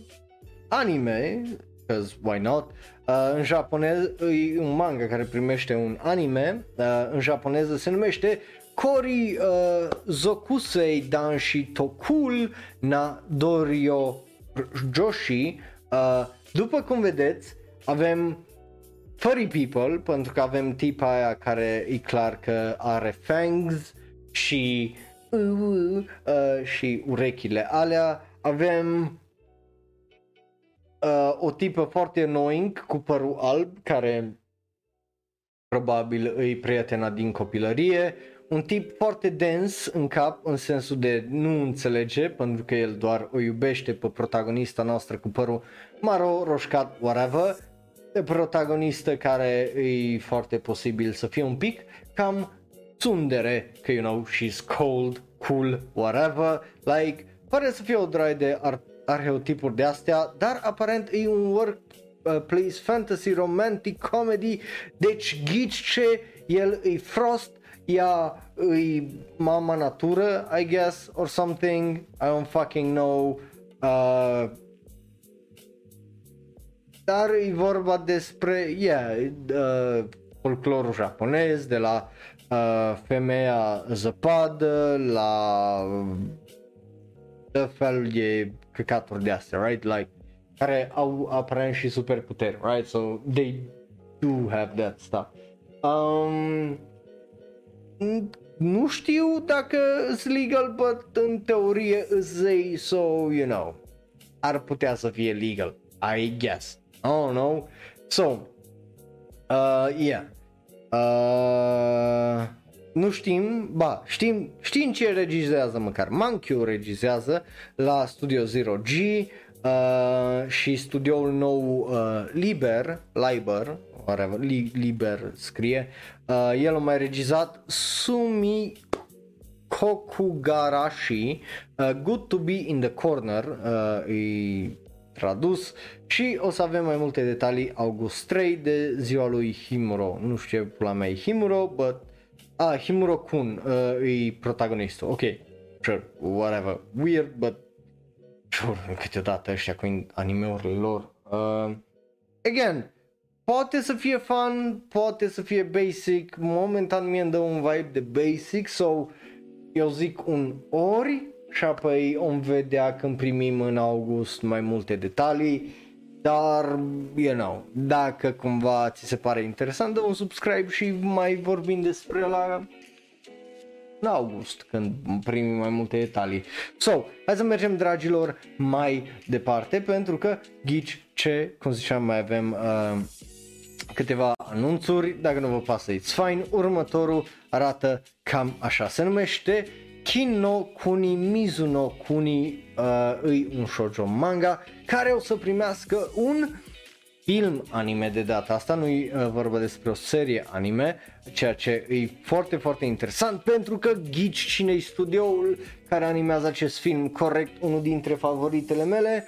anime, because why not, uh, în japonez, e un manga care primește un anime, uh, în japoneză se numește Kori uh, Zokusei Danshi Tokul na Dorio Joshi. Uh, după cum vedeți, avem furry people, pentru că avem tipa aia care e clar că are fangs și uh, uh, și urechile alea. Avem uh, o tipă foarte annoying cu părul alb care probabil îi prietena din copilărie, un tip foarte dens în cap, în sensul de nu înțelege, pentru că el doar o iubește pe protagonista noastră cu părul maro, roșcat, whatever, de protagonistă care e foarte posibil să fie un pic cam tsundere, că you know, she's cold, cool, whatever, like, pare să fie o draie de ar- arheotipuri de astea, dar aparent e un work uh, place fantasy, romantic, comedy, deci ghici ce, el e Frost, ea e mama natură, I guess, or something, I don't fucking know, uh, dar e vorba despre, yeah, uh, folclorul japonez, de la uh, femeia zăpadă, la de fel de căcaturi de astea, right? Like, care au aparent și superputeri, right? So they do have that stuff. Um, nu știu dacă sunt legal, but în teorie zei, so you know, ar putea să fie legal, I guess. Oh no. So, uh, yeah. Uh, nu știm, ba, știm, știm ce regizează măcar. Mankiu regizează la Studio Zero G uh, și studioul nou uh, Liber, Liber, whatever, Li, Liber scrie, uh, el a mai regizat Sumi Kokugarashi, uh, Good to be in the corner, uh, e tradus și o să avem mai multe detalii august 3 de ziua lui Himuro. Nu știu ce pula mea e Himuro, but Ah, Himuro Kun uh, e protagonistul. Ok, sure, whatever. Weird, but sure, câteodată ăștia cu animeurile lor. Uh, again, poate să fie fun, poate să fie basic. Momentan mi-e dă un vibe de basic, so eu zic un ori și apoi om vedea când primim în august mai multe detalii dar, you know, dacă cumva ți se pare interesant, dă un subscribe și mai vorbim despre la în august, când primim mai multe detalii. So, hai să mergem, dragilor, mai departe, pentru că ghici ce, cum ziceam, mai avem uh, câteva anunțuri, dacă nu vă pasă, it's fine. Următorul arată cam așa, se numește Kinno Kuni Mizuno Kuni uh, îi un shoujo manga care o să primească un film anime de data asta, nu e uh, vorba despre o serie anime, ceea ce e foarte, foarte interesant pentru că ghici cine studioul care animează acest film corect, unul dintre favoritele mele,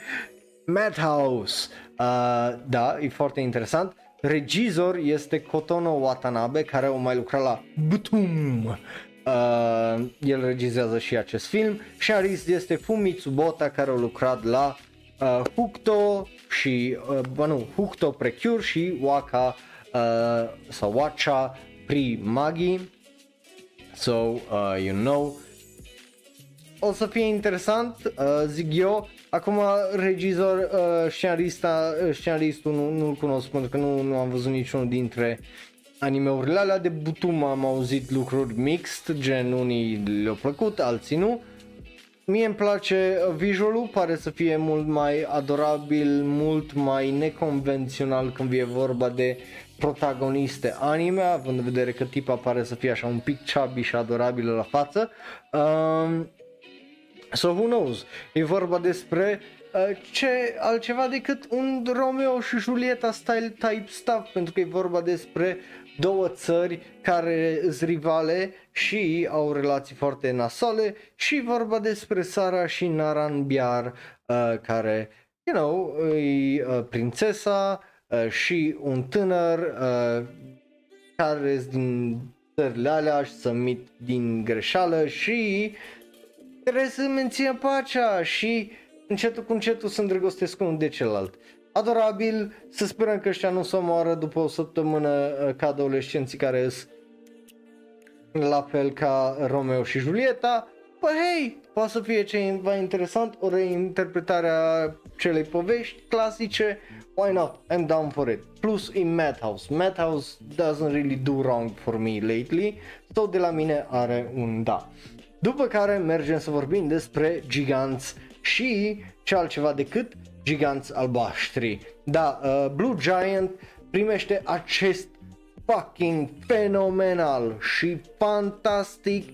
Madhouse. Uh, da, e foarte interesant. Regizor este Kotono Watanabe care o mai lucrat la Butum Uh, el regizează și acest film. Sharist este Fumitsu Bota care a lucrat la uh, Hukto și, uh, bă, nu, Hukto Precure și Waka uh, sau Wacha Pri Magi. So, uh, you know, o să fie interesant, uh, zic eu. Acum, regizor, uh, scenarista, uh, scenaristul nu, nu-l cunosc pentru că nu, nu am văzut niciunul dintre animeurile alea de butum am auzit lucruri mixed, gen unii le-au plăcut, alții nu. Mie îmi place visualul, pare să fie mult mai adorabil, mult mai neconvențional când e vorba de protagoniste anime, având în vedere că tipa pare să fie așa un pic chubby și adorabilă la față. Um, so who knows? E vorba despre uh, ce altceva decât un Romeo și Julieta style type stuff, pentru că e vorba despre două țări care sunt rivale și au relații foarte nasole și vorba despre Sara și Naran Biar uh, care, you know, e uh, prințesa uh, și un tânăr uh, care sunt din țările alea și să mit din greșeală și trebuie să mențină pacea și încetul cu încetul să îndrăgostesc unul de celălalt adorabil, să sperăm că ăștia nu se omoară după o săptămână uh, ca adolescenții care sunt la fel ca Romeo și Julieta, Păi hei, poate să fie ceva interesant, o reinterpretare a celei povești clasice, why not, I'm down for it. Plus in Madhouse, Madhouse doesn't really do wrong for me lately, tot de la mine are un da. După care mergem să vorbim despre giganți și ce altceva decât giganți albaștri. Da, uh, Blue Giant primește acest fucking fenomenal și fantastic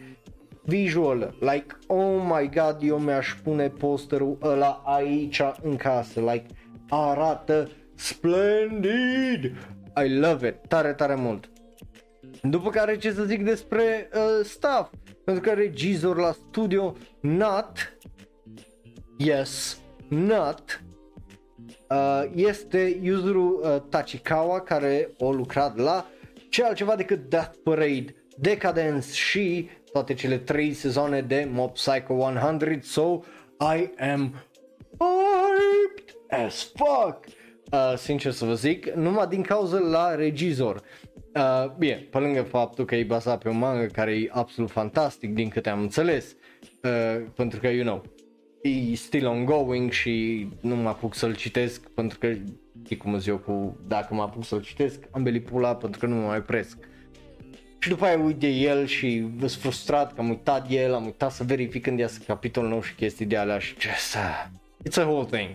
visual, like, oh my god, eu mi-aș pune posterul ăla aici în casă, like, arată splendid, I love it, tare, tare mult. După care ce să zic despre uh, staff, pentru că regizor la studio, Nat, yes, Nat, uh, este Yuzuru uh, Tachikawa care a lucrat la ce altceva decât Death Parade, Decadence și toate cele trei sezoane de Mob Psycho 100, so I am hyped as fuck. Uh, sincer să vă zic, numai din cauza la regizor. Uh, bine, pe lângă faptul că e bazat pe un manga care e absolut fantastic din câte am înțeles, uh, pentru că, you know, e still ongoing și nu mă apuc să-l citesc pentru că, e cum zic eu, cu, dacă mă apuc să-l citesc, am belit pula pentru că nu mă mai presc. Și după aia uit de el și sunt frustrat că am uitat de el, am uitat să verific când iasă capitolul nou și chestii de alea și just, uh, it's a whole thing.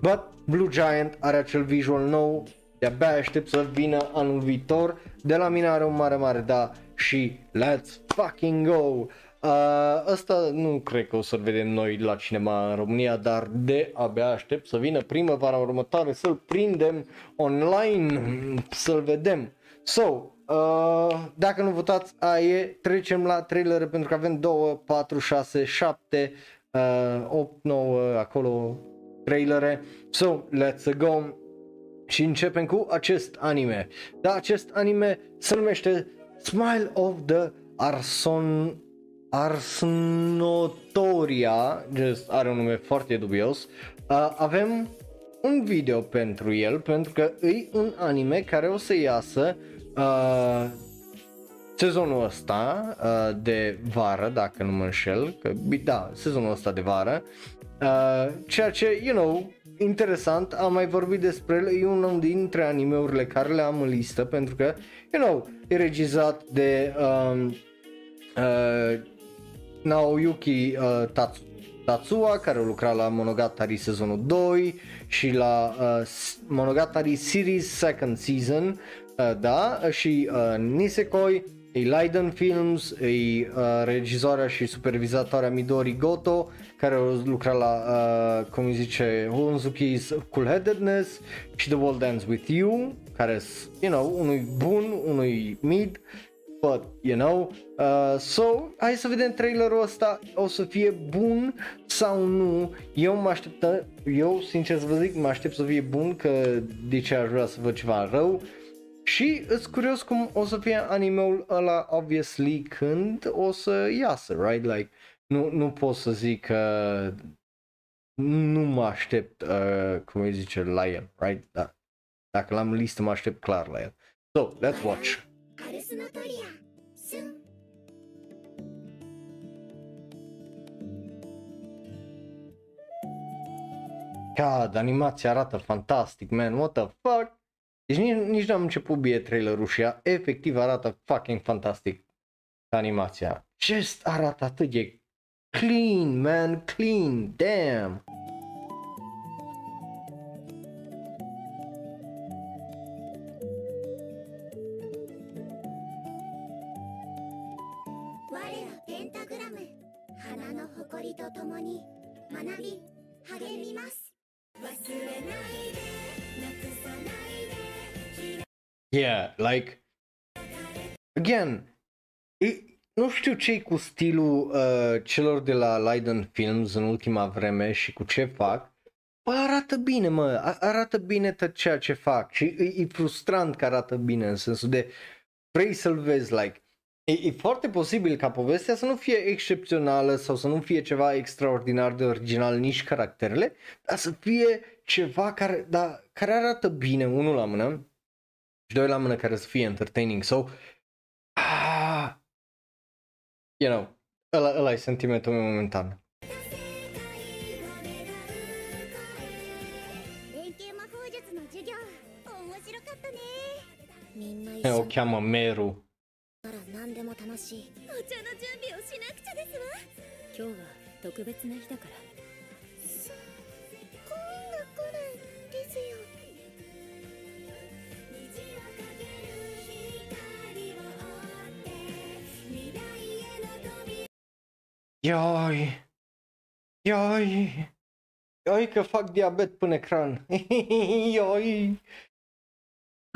But Blue Giant are acel visual nou, de-abia aștept să vină anul viitor, de la mine are un mare mare da și let's fucking go! Uh, asta nu cred că o să-l vedem noi la cinema în România, dar de abia aștept să vină primăvara următoare să-l prindem online, să-l vedem. So, Uh, dacă nu votați AE, trecem la trailere pentru că avem 2, 4, 6, 7, uh, 8, 9 acolo trailere. So, let's go! Și începem cu acest anime. Da, acest anime se numește Smile of the Arson Arsnotoria, just are un nume foarte dubios. Uh, avem un video pentru el, pentru că e un anime care o să iasă uh, sezonul ăsta uh, de vară, dacă nu mă înșel, că, da, sezonul ăsta de vară, uh, ceea ce, you know, interesant, am mai vorbit despre el, e unul dintre animeurile care le am în listă, pentru că, you know, e regizat de um, uh, Naoyuki uh, Tatsu Tatsua, care a lucrat la Monogatari sezonul 2 și la uh, Monogatari Series Second Season, uh, da, și uh, Nisekoi, e Leiden Films, e uh, regizoarea și supervizatoarea Midori Goto, care a lucrat la, uh, cum îi zice, Honzuki's Cool Headedness și The World Ends With You, care you know, unui bun, unui mid, but, you know, uh, so, hai să vedem trailerul ăsta, o să fie bun sau nu, eu mă așteptă, eu sincer să vă zic, mă aștept să fie bun, că de ce aș vrea să văd ceva rău, și îți curios cum o să fie animeul ăla, obviously, când o să iasă, right? Like, nu, nu pot să zic că nu mă aștept, uh, cum îi zice, la el, right? Da. Dacă l-am listă, mă aștept clar la el. So, let's watch. God, animația arată fantastic, man, what the fuck? Deci nici, nici n-am început bie trailerul și ea efectiv arată fucking fantastic animația. Just arată atât de clean, man, clean, damn. Yeah, like again, e, nu știu ce cu stilul uh, celor de la Leiden Films în ultima vreme și cu ce fac. Bă, arată bine, mă, arată bine tot ceea ce fac și e, e frustrant că arată bine în sensul de vrei să-l vezi, like, e, e foarte posibil ca povestea să nu fie excepțională sau să nu fie ceva extraordinar de original, nici caracterele, dar să fie ceva care, da, care arată bine, unul la mână, și doi la mână care să fie entertaining. So, ah, you know, ăla, ăla e sentimentul meu momentan. O cheamă Meru. 何でも楽しいお茶の準備をしなくちゃですわ今日は特別な日だから Ioi! Ioi! Ioi că fac diabet până ecran. (laughs) Ioi!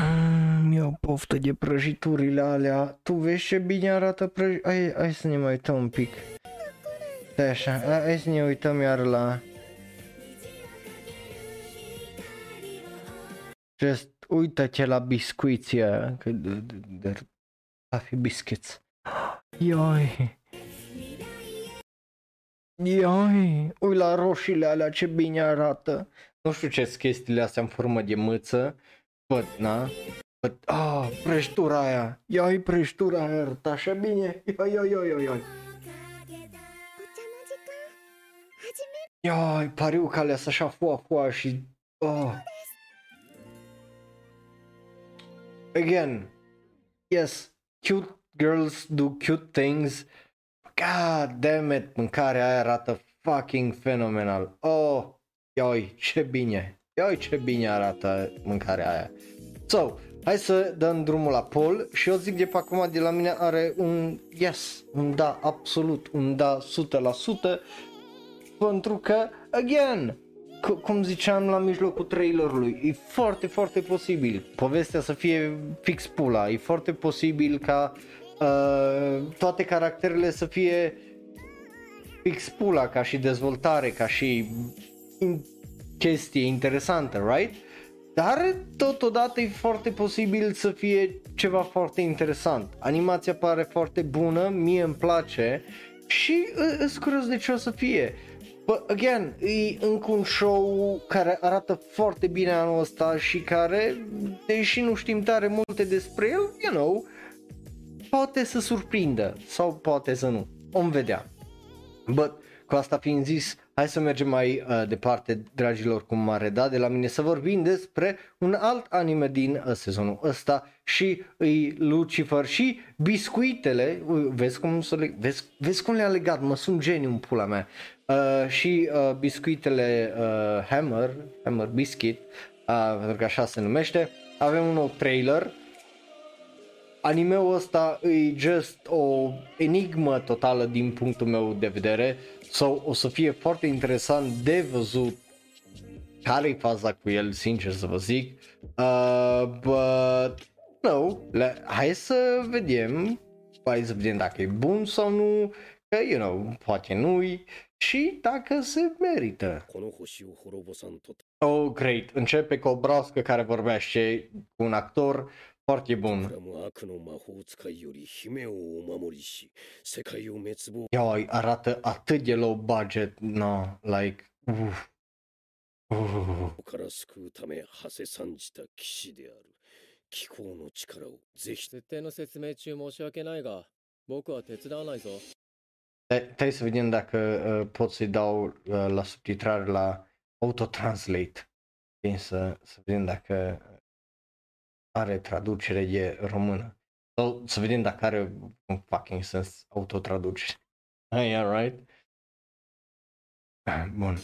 Mm, iau poftă de prăjiturile alea. Tu vezi ce bine arată prăj... Hai, hai să ne mai uităm un pic. Stai așa, hai să ne uităm iar la... Just uită-te la biscuiții aia, că de, de, de, fi biscuits. Ioi! Ioi! Ui la roșiile alea ce bine arată. Nu știu ce sunt chestiile astea în formă de mâță. But, na? But, ah, prăjitura aia. Ioi, prăjitura aia arată așa bine. Ioi, ioi, ioi, ioi, ioi. Ioi, pariuca alea sunt așa foa, foa și... Oh. Again, yes, cute girls do cute things. God damn it, mâncarea aia arată fucking fenomenal. Oh, ioi, ce bine. Ioi, ce bine arată mâncarea aia. So, hai să dăm drumul la Paul și eu zic de pe acum de la mine are un yes, un da absolut, un da 100% pentru că, again, cum ziceam la mijlocul trailerului, e foarte, foarte posibil povestea să fie fix pula, e foarte posibil ca uh, toate caracterele să fie fix pula ca și dezvoltare, ca și in- chestie interesantă, right? Dar totodată e foarte posibil să fie ceva foarte interesant. Animația pare foarte bună, mie îmi place și îți curios de ce o să fie. But again, e încă un show care arată foarte bine anul ăsta și care, deși nu știm tare multe despre el, you know, poate să surprindă sau poate să nu. Om vedea. But, cu asta fiind zis, hai să mergem mai uh, departe, dragilor, cu mare da, de la mine să vorbim despre un alt anime din uh, sezonul ăsta și îi Lucifer și biscuitele, uh, vezi cum, le, vezi, vezi cum le-a legat, mă sunt geniu în pula mea, uh, și uh, biscuitele uh, Hammer, Hammer Biscuit, uh, pentru că așa se numește, avem un nou trailer animeul ăsta e just o enigmă totală din punctul meu de vedere sau o să fie foarte interesant de văzut care e faza cu el, sincer să vă zic. Uh, but, no, le, hai să vedem, hai să vedem dacă e bun sau nu, că, you know, poate nu-i și dacă se merită. Oh, great, începe cu o broască care vorbește cu un actor foarte bun. Ioi, arată atât de low budget, no, like, uff. から救うため馳せ参じた騎士である気候の力をぜひ設定の説明中申し訳ないが僕は手伝わないぞ Trebuie să vedem dacă uh, pot să-i dau uh, la subtitrare la autotranslate. Să, să vedem dacă are traducere de română. Sau să vedem dacă are un fucking sens autotraducere. (laughs) Yeah, right? Bun.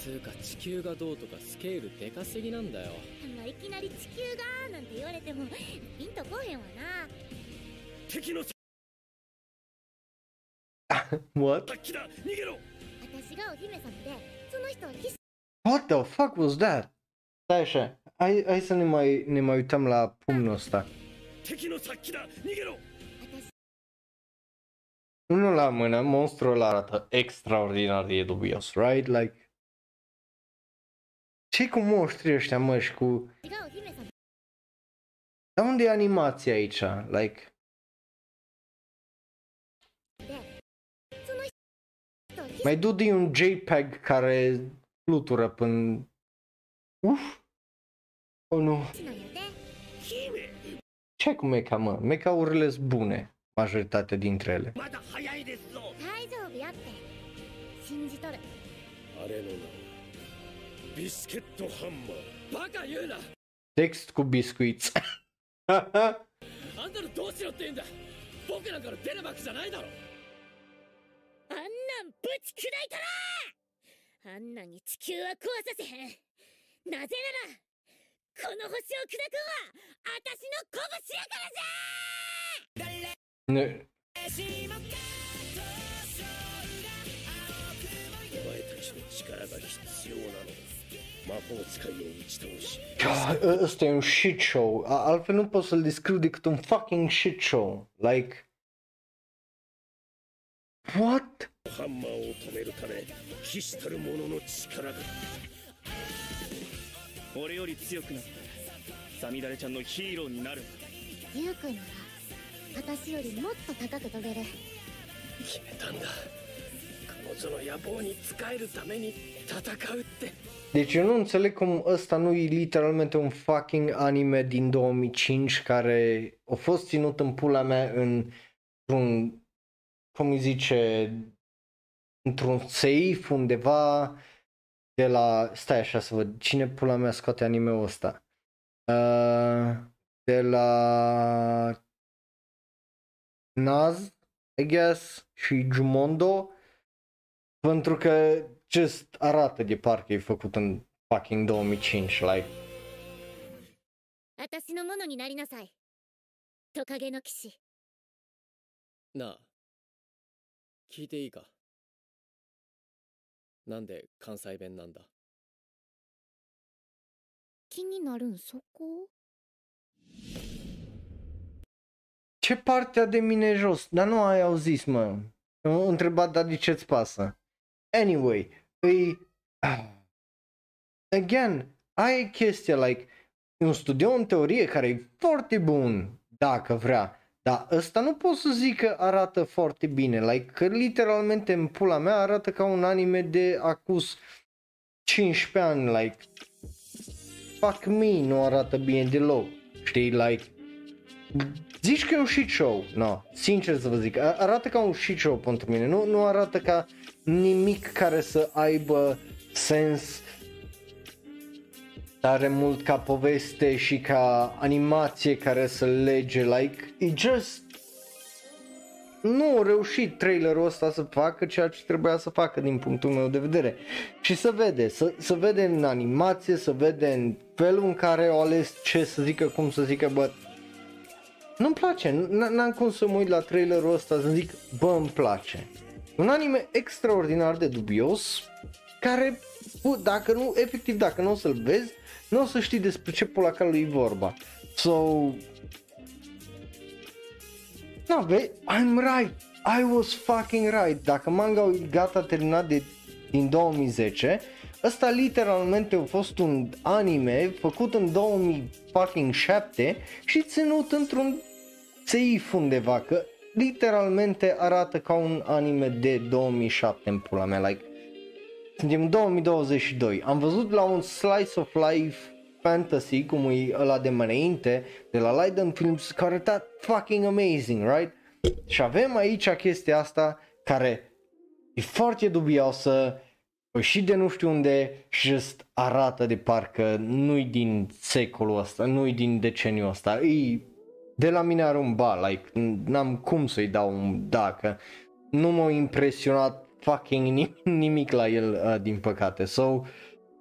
つうか地球がどうとかスケールでかすぎなんだよまあいきなり地球がなんて言われてもピンとこへんわな敵の (laughs) What? 私がお姫様でその人は騎士 What the fuck was that? Stai așa, hai, hai să ne mai, ne mai uităm la pumnul ăsta. Unul la mână, monstrul ăla arată extraordinar de dubios, right? Like... ce cu monștrii ăștia, mă, și cu... Dar unde e animația aici? Like... Mai du din un JPEG care flutură până Uf! Oh, nu. Ce cu meca, mă? Meca-urile sunt bune, majoritatea dintre ele. Text cu biscuiți. あんたのどうしろって言うんだ僕なんかの出る幕じゃないだろあんなんぶち砕いたらあんなんに地球は壊させへんなぜなら この星を砕くんは私の拳やからじゃねお前たちの力が必要なの魔法使いを打ち倒し ăsta e un shit show altfel nu pot să-l descriu decât un fucking shit show like what ハンマーを止めるため必死たる者の力が俺より強くなってサミダレちゃんのヒーローになるゆうくんなら私よりもっと高く飛べる決めたんだ彼女の野望に仕えるために戦うって Deci eu nu înțeleg cum ăsta nu e literalmente un fucking anime din 2005 care a fost ținut în pula mea în un cum îi zice într-un safe undeva de la stai așa să văd cine pula mea scoate anime-ul ăsta uh, de la Naz I guess și Jumondo pentru că just arată de parcă e făcut în fucking 2005 like 私のものになりなさいトカゲの騎士なあ聞いていいか なんで関西弁なんだ気になるんそこ Ce partea de mine jos? Dar nu ai auzit, mă. Am întrebat, dar de ce-ți pasă? Anyway, îi... (clears throat) Again, ai chestia, like, e un studio în teorie care e foarte bun, dacă vrea, dar ăsta nu pot să zic că arată foarte bine, like, că literalmente în pula mea arată ca un anime de acus 15 ani, like, fuck me, nu arată bine deloc, știi, like, Zici că e un shit show? No, sincer să vă zic, a- arată ca un shit show pentru mine, nu, nu arată ca nimic care să aibă sens tare mult ca poveste și ca animație care să lege, like, e just nu a reușit trailerul ăsta să facă ceea ce trebuia să facă din punctul meu de vedere. Și să vede, să, să vede în animație, să vede în felul în care au ales ce să zică, cum să zică, bă, nu-mi place, n- n-am cum să mă uit la trailerul ăsta să zic, bă, îmi place. Un anime extraordinar de dubios, care, bă, dacă nu, efectiv, dacă nu o să-l vezi, nu o să știi despre ce pula calului e vorba. So, da, vezi, I'm right, I was fucking right. Dacă manga e gata terminat de, din 2010, ăsta literalmente a fost un anime făcut în 2007 și ținut într-un seif undeva, că literalmente arată ca un anime de 2007 în pula mea, like, suntem în 2022, am văzut la un slice of life fantasy, cum e ăla de mai înainte, de la Leiden Films, care arăta fucking amazing, right? Și avem aici chestia asta care e foarte dubioasă, e și de nu știu unde și just arată de parcă nu-i din secolul ăsta, nu-i din deceniul ăsta, e de la mine are un ba, like, n-am cum să-i dau un dacă, nu m-a impresionat fucking nimic, (laughs) nimic la el, uh, din păcate, so,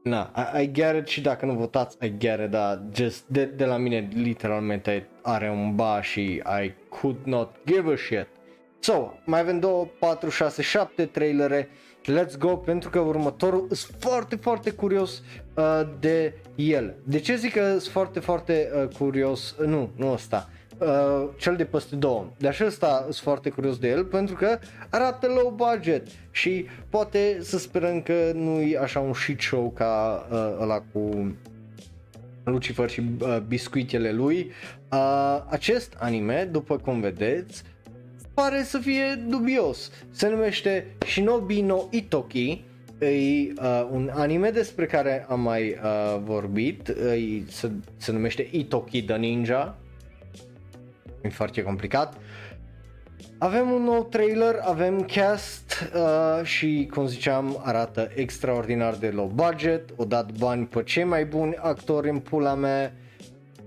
na, I, I get it și dacă nu votați, I get it, dar just de, de la mine literalmente are un ba și I could not give a shit. So, mai avem 2, 4, 6, 7 trailere, let's go, pentru că următorul sunt foarte, foarte curios uh, de el. De ce zic că sunt foarte, foarte uh, curios? Uh, nu, nu ăsta. Uh, cel de peste două. De așa ăsta sunt foarte curios de el pentru că arată low budget și poate să sperăm că nu e așa un shit show ca uh, ăla cu Lucifer și uh, biscuitele lui. Uh, acest anime, după cum vedeți, pare să fie dubios. Se numește Shinobi no Itoki. E uh, un anime despre care am mai uh, vorbit. E, se, se numește Itoki the Ninja. E foarte complicat. Avem un nou trailer, avem cast uh, și cum ziceam arată extraordinar de low budget, o dat bani pe cei mai buni actori în pula mea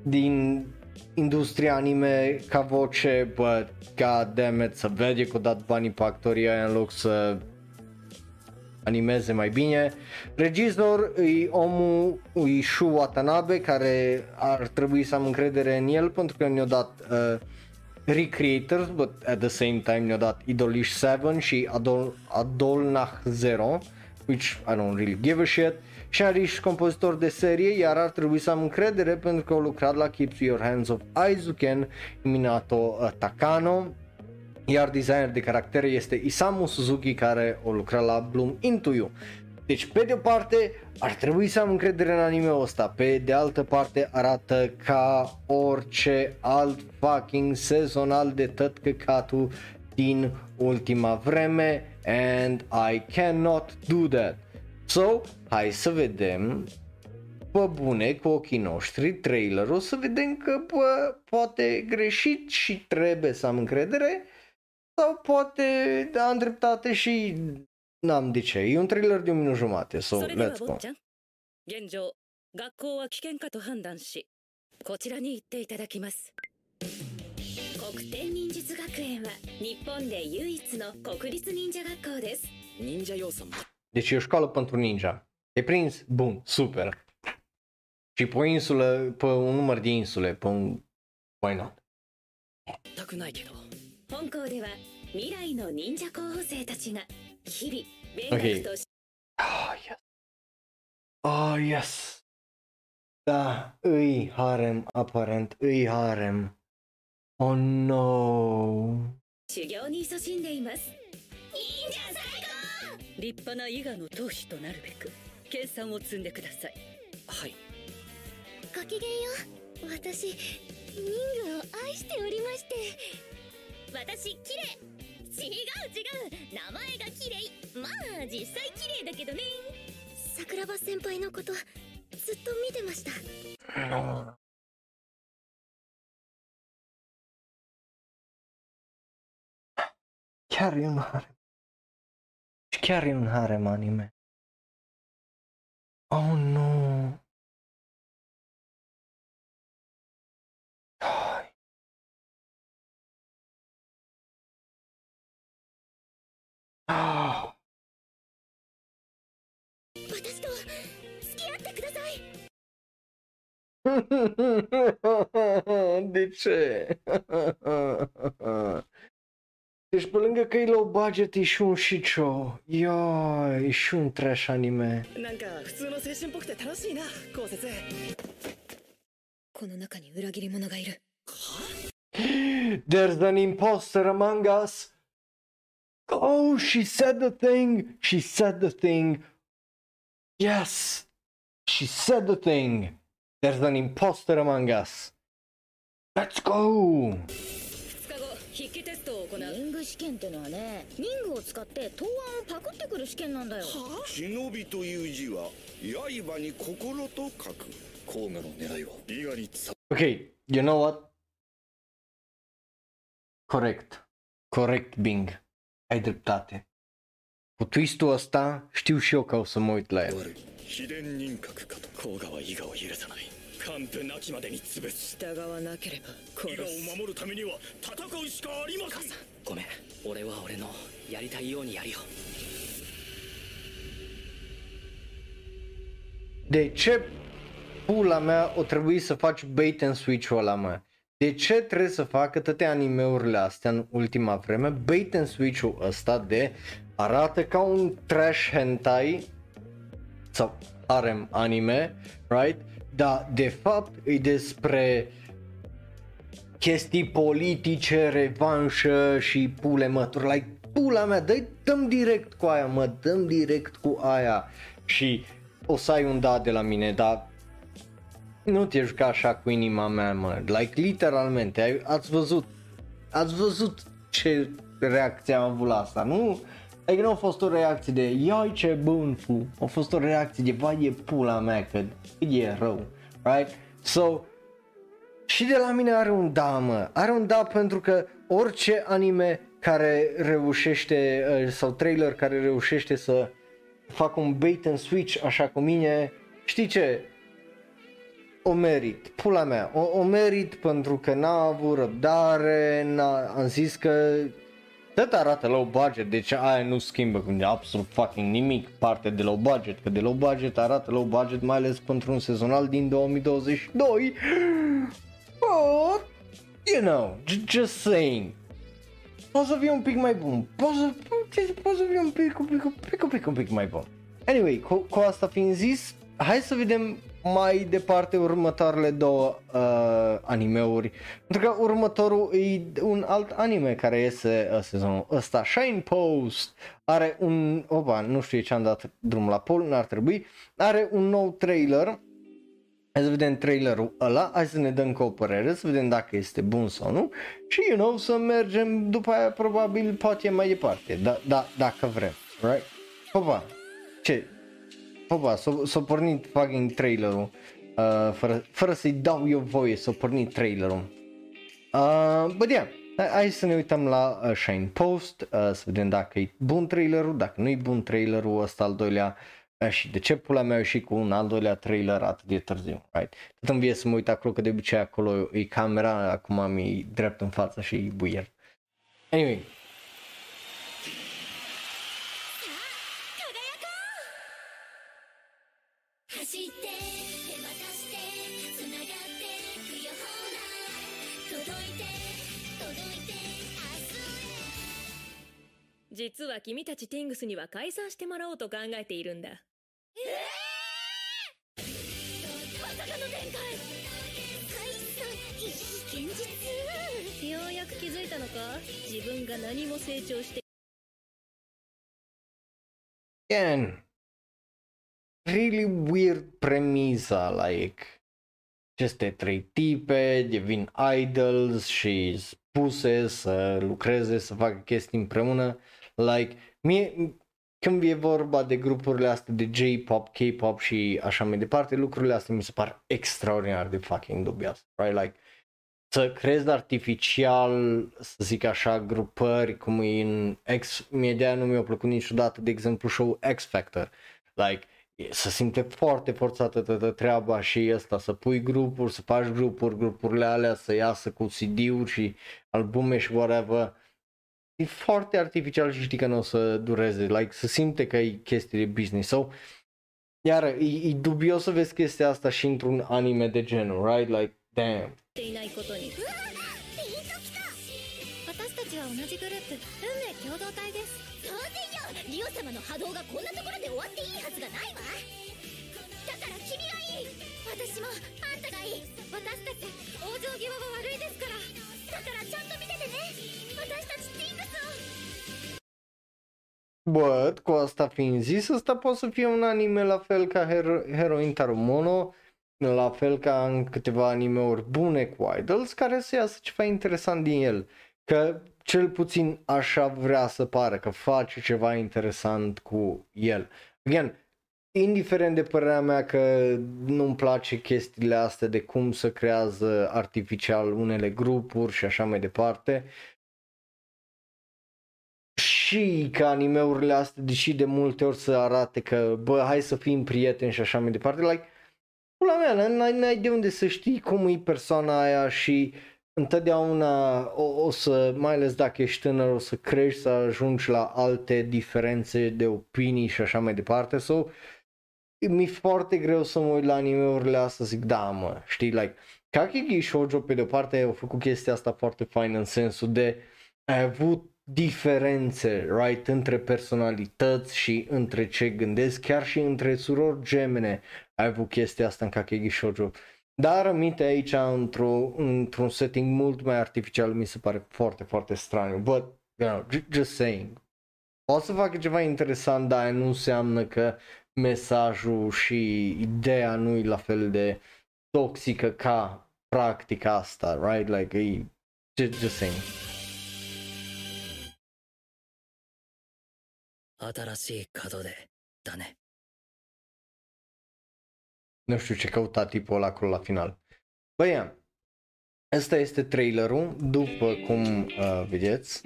din industria anime ca voce, but god damn it, să vede că o dat banii pe actorii aia în loc să animeze mai bine. Regizor e omul, e Shu Watanabe, care ar trebui să am încredere în el pentru că ne-a dat uh, Recreators, but at the same time ne-a dat Idolish 7 și Adol, Adolnach 0, which I don't really give a shit. Sharish, compozitor de serie, iar ar trebui să am încredere pentru că au lucrat la Keeps Your Hands Off Aizuken, Minato uh, Takano, iar designer de caractere este Isamu Suzuki care o lucra la Bloom Into You. Deci, pe de o parte, ar trebui să am încredere în anime-ul ăsta, pe de altă parte arată ca orice alt fucking sezonal de tot căcatul din ultima vreme and I cannot do that. So, hai să vedem pe bune cu ochii noștri trailerul, să vedem că bă, poate greșit și trebuie să am încredere sau poate am dreptate și n-am de ce. E un trailer de un minut jumate, so それでは let's 坊 go. ちゃん現状学校は危険かと判断しこちらに行っていただきます国天忍術学園は日本で唯一の国立忍者学校です忍者要素も Deci e o școală pentru ninja. E prins? Bun, super. Și pe o insulă, pe un număr de insule, pe un... Why not? 全くないけど 本校では未来の忍者候補生たちが日々勉 Okay. 学と Ah, yes. Ah, yes. Da, îi harem, aparent, îi harem. Oh no. 修行に勤しんでいます忍者最高立派な伊賀の当主となるべく研鑽を積んでくださいはいごきげんよう私人魚を愛しておりまして私綺麗違う違う名前が綺麗まあ実際綺麗だけどね桜庭先輩のことずっと見てました Chiar e un harem. Și chiar e un harem anime. Oh nu. Ah. 私と付き合ってください (gasps) (laughs) De ce? (laughs) Deci pe lângă că e low budget e și un shicho. Ia, e și un trash anime. なんか普通の青春っぽくて楽しいな高節この中に裏切り者がいる There's an imposter among us. Oh, she said the thing. She said the thing. Yes. She said the thing. There's an imposter among us. Let's go. 2日後筆記テストを行うリング試験ってのはねリングを使って答案をパクってくる試験なんだよ忍びという字は刃に心と書く甲賀の狙いは伊賀に伝 Okay, you know what? Corect. Corect, Bing. Ai dreptate. Cu twist-ul ăsta știu și eu că o să mă uit la el. わる秘伝人格かと甲賀は伊賀を許さない完膚なきまでに潰す従わなければ殺伊賀をす守るためには戦うしかありませんごめん俺は俺のやりたいようにやるよ De ce pula mea o trebuie să faci bait and switch-ul ăla, mă? De ce trebuie să facă toate animeurile astea în ultima vreme? Bait and switch-ul ăsta de arată ca un trash hentai sau harem anime, right? Dar de fapt e despre chestii politice, revanșă și pule mături, like pula mea, dă dăm direct cu aia, mă, dăm direct cu aia. Și o să ai un da de la mine, dar nu te juca așa cu inima mea, mă, like literalmente, ai, ați văzut, ați văzut ce reacție am avut la asta, nu? Adică nu a fost o reacție de iai ce bun fu, a fost o reacție de vai e pula mea că e rău, right? So, și de la mine are un da, mă. Are un da pentru că orice anime care reușește, uh, sau trailer care reușește să facă un bait and switch așa cu mine, știi ce? O merit, pula mea, o, o merit pentru că n-a avut răbdare, n-a, am zis că tot arată low budget, deci aia nu schimbă cu absolut fucking nimic partea de low budget, că de low budget arată low budget mai ales pentru un sezonal din 2022 But, you know, j- just saying. Poate să fie un pic mai bun. Poate să, poate să fie un pic, un pic, un pic, un pic, un pic mai bun. Anyway, cu, cu asta fiind zis, hai să vedem mai departe următoarele două uh, animeuri. Pentru că următorul e un alt anime care iese uh, sezonul ăsta. Shine Post are un opa, nu știu ce am dat drum la pol, n-ar trebui. Are un nou trailer. Hai să vedem trailerul ăla, hai să ne dăm cu o părere, să vedem dacă este bun sau nu. Și, you know, să mergem după aia probabil poate mai departe, da, da, dacă vrem, right? Opa, ce? Opa, s-a, s-a pornit fucking trailerul, uh, fără, fără să-i dau eu voie s-a pornit trailerul. Uh, but yeah, hai, hai să ne uităm la uh, Shine Post, uh, să vedem dacă e bun trailerul, dacă nu e bun trailerul ăsta al doilea, uh, și de ce pula mea și cu un al doilea trailer atât de târziu, right? Tot îmi vie să mă uit acolo, că de obicei acolo e camera, acum am e drept în față și e buier. Anyway, 走って手渡してつながってくよほら届いて届いて明日へ。実は君たちティングスには解散してもらおうと考えているんだええーまさかの展開解散現実ようやく気づいたのか自分が何も成長して again, really weird premisa, like, aceste trei tipe devin idols și spuse să lucreze, să facă chestii împreună, like, mie, când e vorba de grupurile astea de J-pop, K-pop și așa mai departe, lucrurile astea mi se par extraordinar de fucking dubioase, right, like, să crezi artificial, să zic așa, grupări cum e în X, mie de nu mi-a plăcut niciodată, de exemplu, show X Factor, like, e- să simte foarte forțată toată treaba și asta, să pui grupuri, să faci grupuri, grupurile alea să iasă cu CD-uri și albume și whatever, e foarte artificial și știi că nu o să dureze, like, să simte că e chestii de business, so, iar e, e dubios să vezi chestia asta și într-un anime de genul, right, like, damn, ていないことにピンときた私たちは同じグループ運命共同体です当然よ リオ様の波動がこんなところで終わっていいはずがないわだから君がいい私もあんたがいい私たち往生際は悪いですからだからちゃんと見ててね私たちティングスを But, cu asta fiind zis, ăsta poate să fie un anime la fel ca Hero- Heroin Tarumono, la fel ca în câteva animeuri bune cu Idols, care să iasă ceva interesant din el. Că cel puțin așa vrea să pară, că face ceva interesant cu el. Again, indiferent de părerea mea că nu-mi place chestiile astea de cum să creează artificial unele grupuri și așa mai departe, și că animeurile astea, deși de multe ori să arate că, bă, hai să fim prieteni și așa mai departe, like, pula mea, n-ai, n-ai de unde să știi cum e persoana aia și întotdeauna o, o să, mai ales dacă ești tânăr, o să crești, să ajungi la alte diferențe de opinii și așa mai departe, so, mi-e foarte greu să mă uit la animeurile astea, zic, da, mă, știi, like, Kakegi Shoujo, pe de-o parte, au făcut chestia asta foarte faină în sensul de ai avut diferențe, right, între personalități și între ce gândesc, chiar și între surori gemene ai avut chestia asta în Kakegi Shoujo. Dar rămite aici într-o, într-un setting mult mai artificial, mi se pare foarte, foarte straniu. But, you know, j- just saying. O să facă ceva interesant, dar nu înseamnă că mesajul și ideea nu e la fel de toxică ca practica asta, right? Like, e, just, just saying. 新しい門出だね Nu știu ce căuta tipul ăla acolo la final. Băi, ia, ăsta este trailerul, după cum uh, vedeți,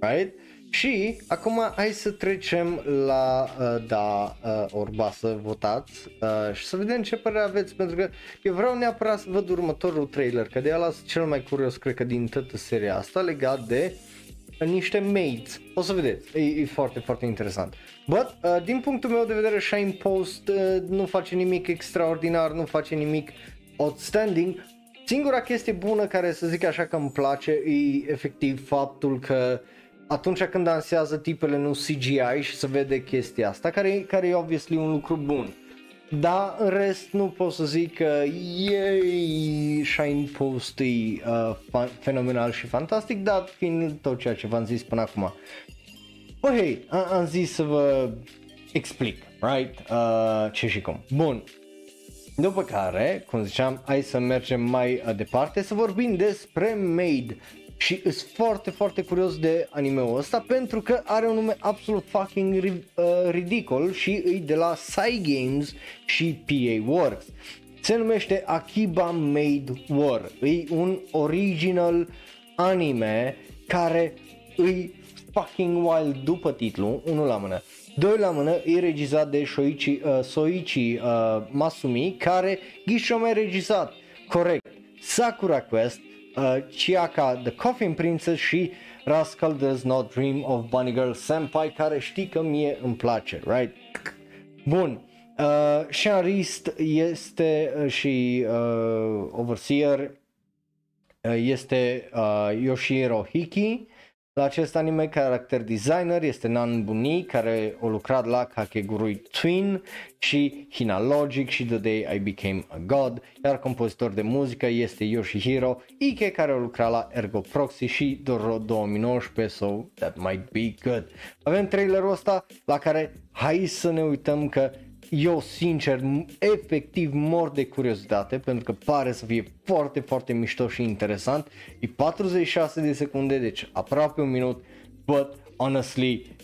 right? Și acum hai să trecem la uh, da uh, orba să votați uh, și să vedem ce părere aveți pentru că eu vreau neapărat să văd următorul trailer, că de ala sunt cel mai curios cred că din toată seria asta legat de uh, niște maids. O să vedeți, e, e foarte, foarte interesant. But, uh, din punctul meu de vedere, Shine Post uh, nu face nimic extraordinar, nu face nimic outstanding. Singura chestie bună care să zic așa că îmi place e efectiv faptul că atunci când dansează tipele nu CGI și se vede chestia asta, care, care e obviously un lucru bun. Dar în rest nu pot să zic că yay, Shine Post e uh, fa- fenomenal și fantastic, dat fiind tot ceea ce v-am zis până acum. Bă, hei, am, am zis să vă explic, right, uh, ce și cum. Bun, după care, cum ziceam, hai să mergem mai uh, departe să vorbim despre Made și sunt foarte, foarte curios de anime-ul ăsta pentru că are un nume absolut fucking ri- uh, ridicol și e de la Sai Games și PA Works. Se numește Akiba Made War. E un original anime care îi fucking wild după titlu, unul la mână. Doi la mână, e regizat de Shoichi, uh, Soichi uh, Masumi, care ghișo mai regizat, corect, Sakura Quest, uh, Chiaka the Coffin Princess și Rascal Does Not Dream of Bunny Girl Senpai, care știi că mie îmi place, right? Bun, uh, scenarist este uh, și uh, overseer uh, este uh, Yoshihiro Hiki, la acest anime, character designer este Nan Buni, care a lucrat la Kakegurui Twin și Hina Logic și The Day I Became a God, iar compozitor de muzică este Yoshihiro Ike, care a lucrat la Ergo Proxy și Doro 2019, so that might be good. Avem trailerul ăsta la care hai să ne uităm că eu sincer, efectiv mor de curiozitate pentru că pare să fie foarte, foarte mișto și interesant. E 46 de secunde, deci aproape un minut, but honestly,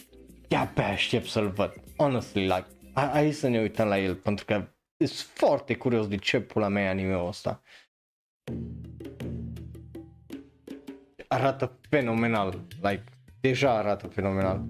de-abia aștept să-l văd. Honestly, like, hai, hai să ne uităm la el pentru că sunt foarte curios de ce pula mea e anime-ul ăsta. Arată fenomenal, like, deja arată fenomenal.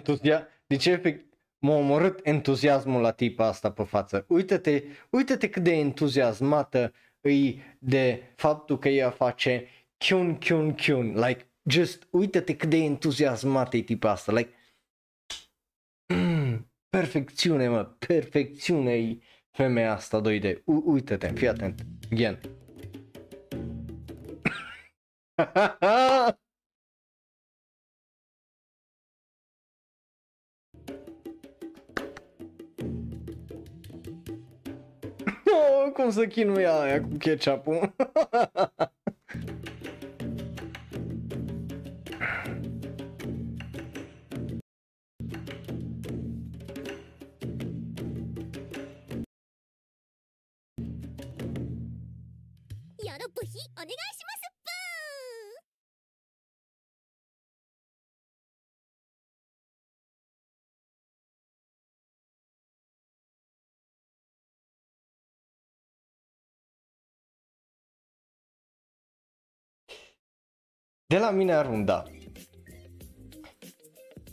Entuzia... Deci efect m-a omorât entuziasmul la tipa asta pe față. Uită-te, uită-te cât de entuziasmată îi de faptul că ea face chiun, chiun, chiun. Like, just uită-te cât de entuziasmată e tipa asta. Like, mm, (clears throat) perfecțiune, mă, perfecțiune e femeia asta 2D. U- uită-te, fii atent. Again. (laughs) cum să chinuie aia cu ketchup-ul.「(laughs) De la mine ar un da.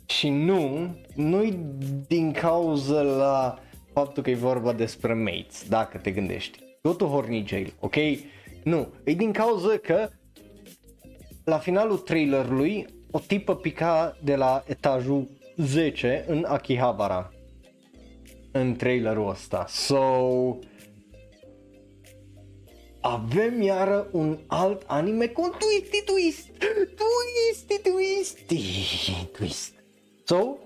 Și nu, nu-i din cauza la faptul că e vorba despre mates, dacă te gândești. Go to Horny Jail, ok? Nu, e din cauza că la finalul trailerului o tipă pica de la etajul 10 în Akihabara în trailerul ăsta. So, avem iară un alt anime cu un twisty twist, twisty twisty twist. So,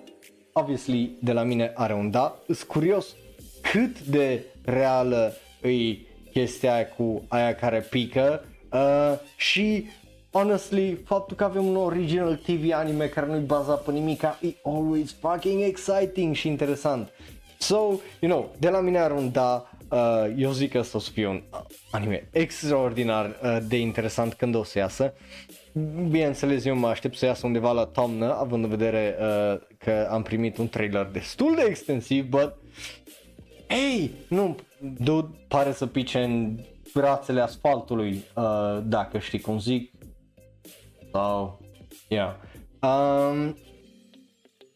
obviously, de la mine are un da. Sunt curios cât de reală e chestia aia cu aia care pică uh, și honestly, faptul că avem un original TV anime care nu-i bazat pe nimica e always fucking exciting și interesant. So, you know, de la mine are un da, uh, eu zic că ăsta o să fie un uh, anime extraordinar uh, de interesant când o să iasă. Bineînțeles, eu mă aștept să iasă undeva la toamnă, având în vedere uh, că am primit un trailer destul de extensiv, but Ei, nu, dude, pare să pice în brațele asfaltului, uh, dacă știi cum zic. Sau, yeah. Um,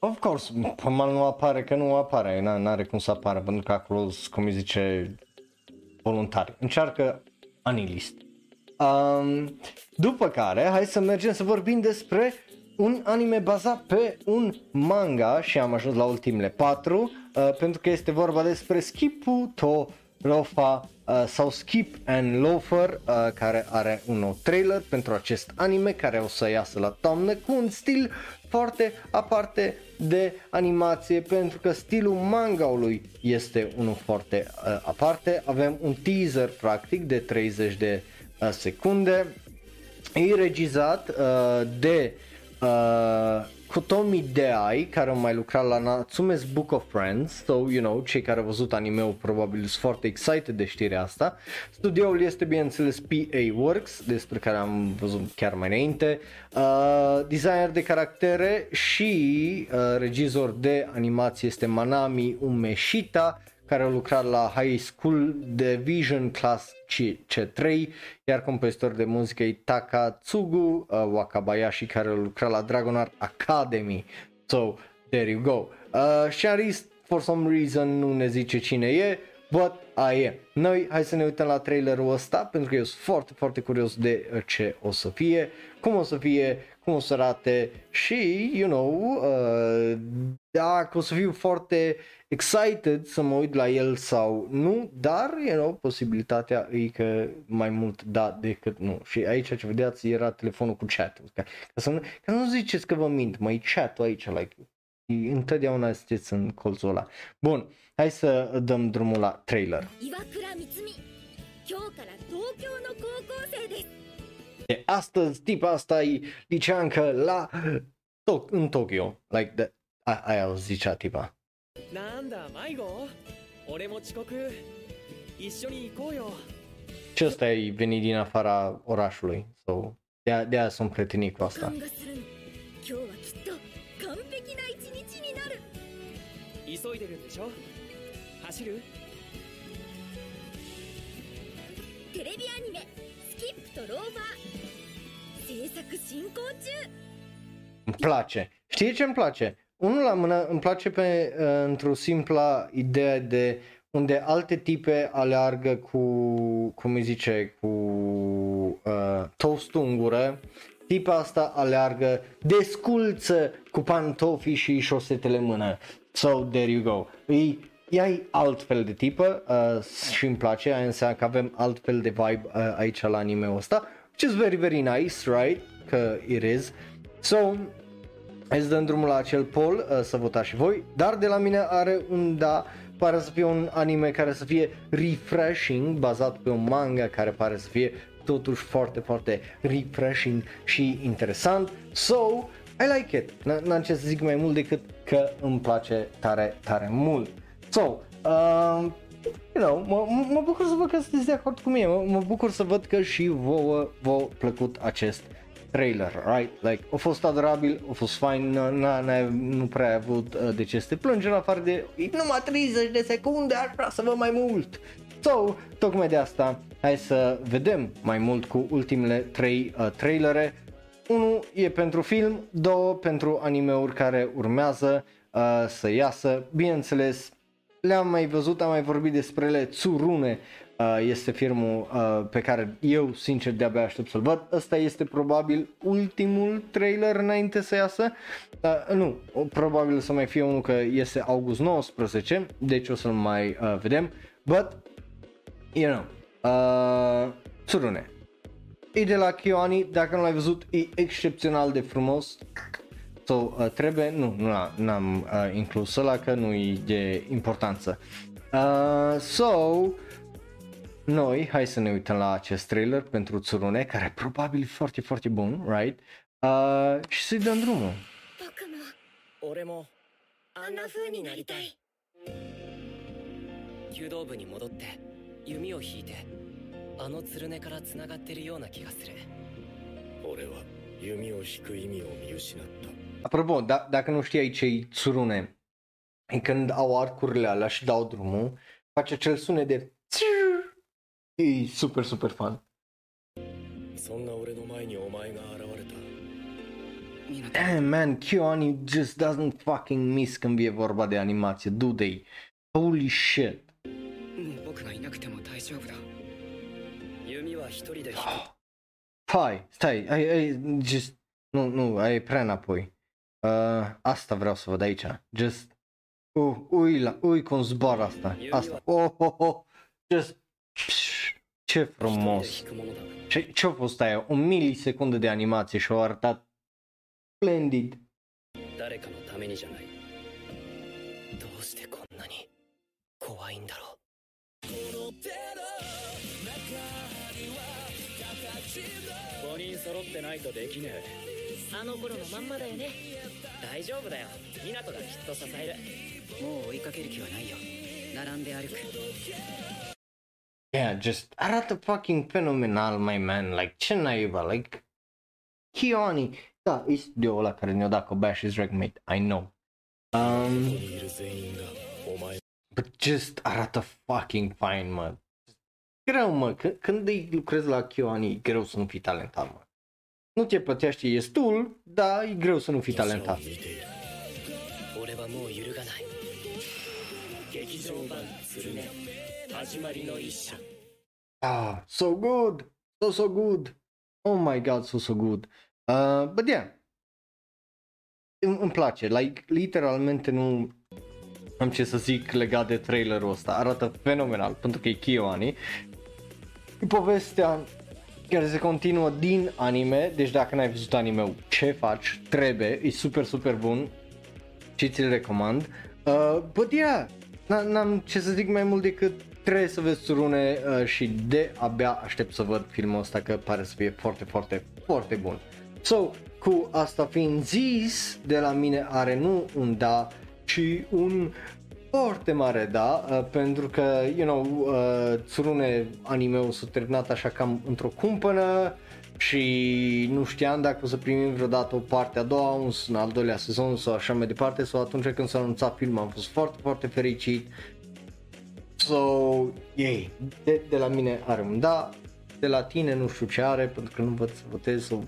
of course, normal nu apare că nu apare, n- n-are cum să apară, pentru că acolo, cum îi zice, voluntari. Încearcă anilist. Um, după care, hai să mergem să vorbim despre un anime bazat pe un manga și am ajuns la ultimele patru, uh, pentru că este vorba despre Skipu to Lofa uh, sau Skip and Loafer uh, care are un nou trailer pentru acest anime care o să iasă la toamnă cu un stil foarte aparte de animație pentru că stilul mangaului este unul foarte uh, aparte. Avem un teaser practic de 30 de uh, secunde. E regizat uh, de uh, Kotomi Deai, care au mai lucrat la Natsume's Book of Friends, so, you know, cei care au văzut anime probabil sunt foarte excited de știrea asta. Studioul este, bineînțeles, PA Works, despre care am văzut chiar mai înainte, uh, designer de caractere și uh, regizor de animație este Manami Umeshita, care a lucrat la High School Division Class C3, iar compozitor de muzică e Takatsugu uh, Wakabayashi, care a lucrat la Dragon Art Academy. So, there you go. Uh, scenarist, for some reason, nu ne zice cine e, but I am. Noi, hai să ne uităm la trailerul ăsta, pentru că eu sunt foarte, foarte curios de uh, ce o să fie, cum o să fie, cum o să arate și, you know, uh, dacă o să fiu foarte excited să mă uit la el sau nu, dar, you know, posibilitatea e că mai mult da decât nu. Și aici ce vedeați era telefonul cu chat ca, ca, să, nu, ca nu ziceți că vă mint, mai chat aici, like, întotdeauna sunteți în colțul ăla. Bun, hai să dăm drumul la trailer. 岩倉光美今日から東京の高校生です De astăzi, tipa asta e liceancă la to- în Tokyo. Like, that, a, aia o zicea tipa. なんだ迷子俺も遅刻一緒に行こうよ Și ăsta e venit din afara orașului. So, de-aia, de-aia sunt prietenit cu asta. 感がする今日はきっと完璧な一日になる急いでるんでしょ走るテレビアニメ「スキップとローファー」制作進行中 îmi place. Știi ce îmi place? Unul la mână îmi place pe, uh, într-o simplă idee de unde alte tipe aleargă cu, cum îi zice, cu uh, toastul în gură, tipa asta aleargă desculță cu pantofii și șosetele în mână. So, there you go. E, ea e altfel de tipă uh, și îmi place, aia înseamnă că avem altfel de vibe uh, aici la anime-ul ăsta, which is very, very nice, right? Că it is. So, Hai să dăm drumul la acel poll uh, să votați și voi, dar de la mine are un da, pare să fie un anime care să fie refreshing, bazat pe un manga care pare să fie totuși foarte, foarte refreshing și interesant. So, I like it. N- n-am ce să zic mai mult decât că îmi place tare, tare mult. So, uh, you know, mă, mă bucur să văd că sunteți de acord cu mine, mă, mă bucur să văd că și vouă v-a plăcut acest trailer, right? Like, a fost adorabil, a fost fain, n- n- n- nu prea ai avut uh, de ce să te plângi în afară de "E numai 30 de secunde, aș vrea să văd mai mult. So, tocmai de asta, hai să vedem mai mult cu ultimele 3 uh, trailere. Unul e pentru film, două pentru animeuri care urmează uh, să iasă. Bineînțeles, le-am mai văzut, am mai vorbit despre ele, Tsurune uh, este filmul uh, pe care eu sincer de-abia aștept să-l văd. Ăsta este probabil ultimul trailer înainte să iasă. Uh, nu, o- probabil să mai fie unul că este august 19, deci o să-l mai uh, vedem. But, you know, uh, Tsurune. E de la Kyoani, dacă nu l-ai văzut, e excepțional de frumos So, uh, trebuie, nu, nu l- n-am uh, inclus ăla că nu e de importanță. Uh, so, noi, hai să ne uităm la acest trailer pentru Tsurune, care e probabil foarte, foarte bun, right? Uh, și să-i dăm drumul. 僕も俺もあんな風になりたい弓道部に戻って弓を引いてあの鶴根から繋がってるような気がする俺は弓を引く意味を見失った Apropo, da, dacă nu știai ce-i Tsurune, e când au arcurile alea și dau drumul, face acel sunet de tsir. E super, super fun. そんな俺の前にお前が現れた Damn, man, Kyoani just doesn't fucking miss când e vorba de animație, dude Holy shit. 僕がいなくても大丈夫だ弓は一人で引く Hai, stai, ai, ai, just, nu, nu, ai prea înapoi. Uh, asta vreau să văd aici. Just... Uh, ui, la, ui cum zboară asta. Asta. Oh, oh, oh. oh. Just... Ce frumos. Ce, ce-a fost aia? O milisecundă de animație și-o arătat splendid. Five かのためにじゃないどうしてこんなに怖いんだろ5人揃ってないとできねあの頃のまんまだよね大丈夫だよ湊がきっと支えるもう追いかける気はないよ並んで歩く Yeah, just arată fucking fenomenal, my man. Like, ce naiba, like... Kioni. Da, e studioul ăla care ne-a dat Kobayashi is Dragmate, I know. Um, えいる全員がお前 but just arată fucking fine, mă. Greu, mă, c- când îi lucrezi la Kioni, e greu să nu fii talentat, mă. nu te plătește destul, dar e greu să nu fii talentat. Ah, so good, so so good. Oh my god, so so good. Uh, but yeah. Îmi, place, like, literalmente nu am ce să zic legat de trailerul ăsta. Arată fenomenal, pentru că e Kioani. Povestea care se continuă din anime, deci dacă n-ai văzut anime ce faci? Trebuie, e super, super bun și ți-l recomand. Uh, but yeah, n- n-am ce să zic mai mult decât trebuie să vezi rune uh, și de abia aștept să văd filmul ăsta că pare să fie foarte, foarte, foarte bun. So, cu asta fiind zis, de la mine are nu un da, ci un foarte mare da, uh, pentru că, you know, uh, Tsurune anime-ul s-a terminat așa cam într-o cumpănă și nu știam dacă o să primim vreodată o parte a doua, un, un al doilea sezon sau așa mai departe, sau atunci când s-a anunțat filmul am fost foarte, foarte fericit. So, yay, de, de la mine are un da, de la tine nu știu ce are, pentru că nu văd să votez sau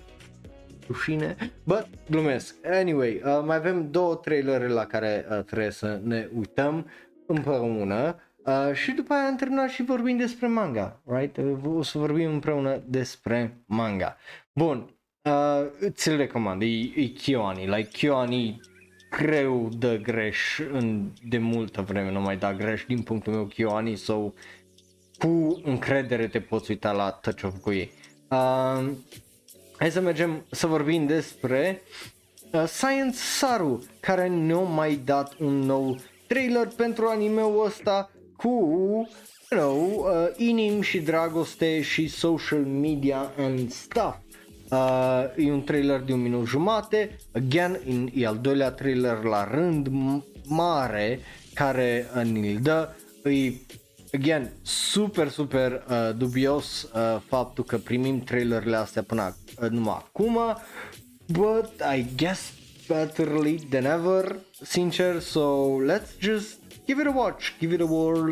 rușine, but glumesc. Anyway, uh, mai avem două trailere la care uh, trebuie să ne uităm împreună uh, și după aia am terminat și vorbim despre manga, right? Uh, o să vorbim împreună despre manga. Bun, uh, ți-l recomand, e, e Kyoani, like Kyoani greu dă greș în, de multă vreme, nu mai da greș din punctul meu Kyoani, so cu încredere te poți uita la tot ce au făcut ei. Uh, hai să mergem să vorbim despre uh, Science Saru, care ne-a mai dat un nou trailer pentru anime-ul ăsta cu you know, uh, inim și dragoste și social media and stuff. Uh, e un trailer de un minut jumate, again, in, e al doilea trailer la rând m- mare care uh, ni-l dă, e again, super, super uh, dubios uh, faptul că primim trailerele astea până uh, numai acum, but I guess better late than ever, sincer, so let's just give it a watch, give it a whirl,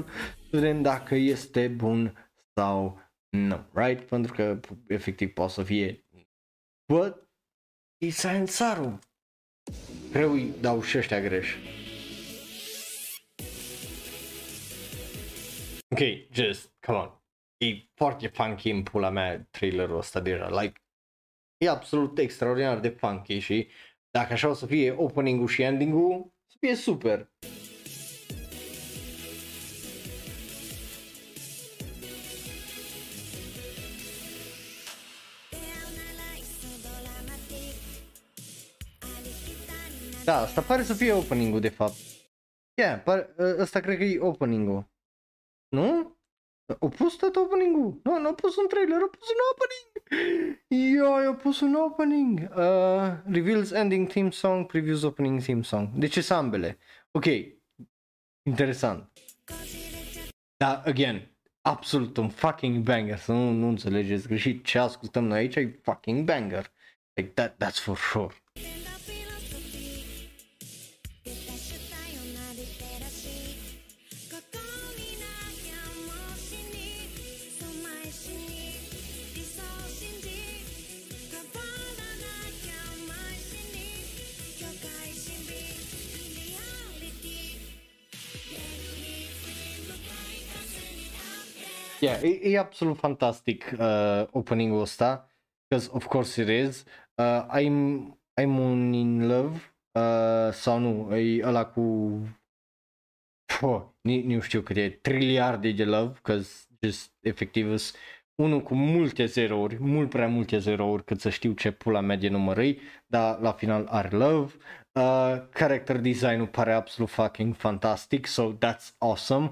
să vedem dacă este bun sau nu, right? Pentru că efectiv poate să fie But e Science-Saru. Greu îi dau și ăștia greș. Ok, just, come on. E foarte funky în pula mea trailerul ăsta deja, like, e absolut extraordinar de funky și dacă așa o să fie opening-ul și ending-ul, să fie super. Da, asta pare să fie opening-ul de fapt. Yeah, pare, ăsta cred că e opening-ul. Nu? Au pus tot opening-ul? Nu, nu au pus un trailer, au pus un opening! Yo, au pus un opening! Uh, reveals ending theme song, previews opening theme song. Deci sunt ambele. Ok, interesant. Da, again, absolut un fucking banger, să nu, nu înțelegeți greșit. Ce ascultăm noi aici e fucking banger. Like that, that's for sure. 'Yeah, e, e absolut fantastic uh, opening-ul ăsta. because of course it is. Uh, I'm, I'm un in love uh, sau nu, e ăla cu Puh, ni, nu știu cât e, triliarde de love, că just efectiv is unul cu multe zerouri, mult prea multe zerouri cât să știu ce pula mea de numărăi, dar la final are love. Uh, character design-ul pare absolut fucking fantastic, so that's awesome.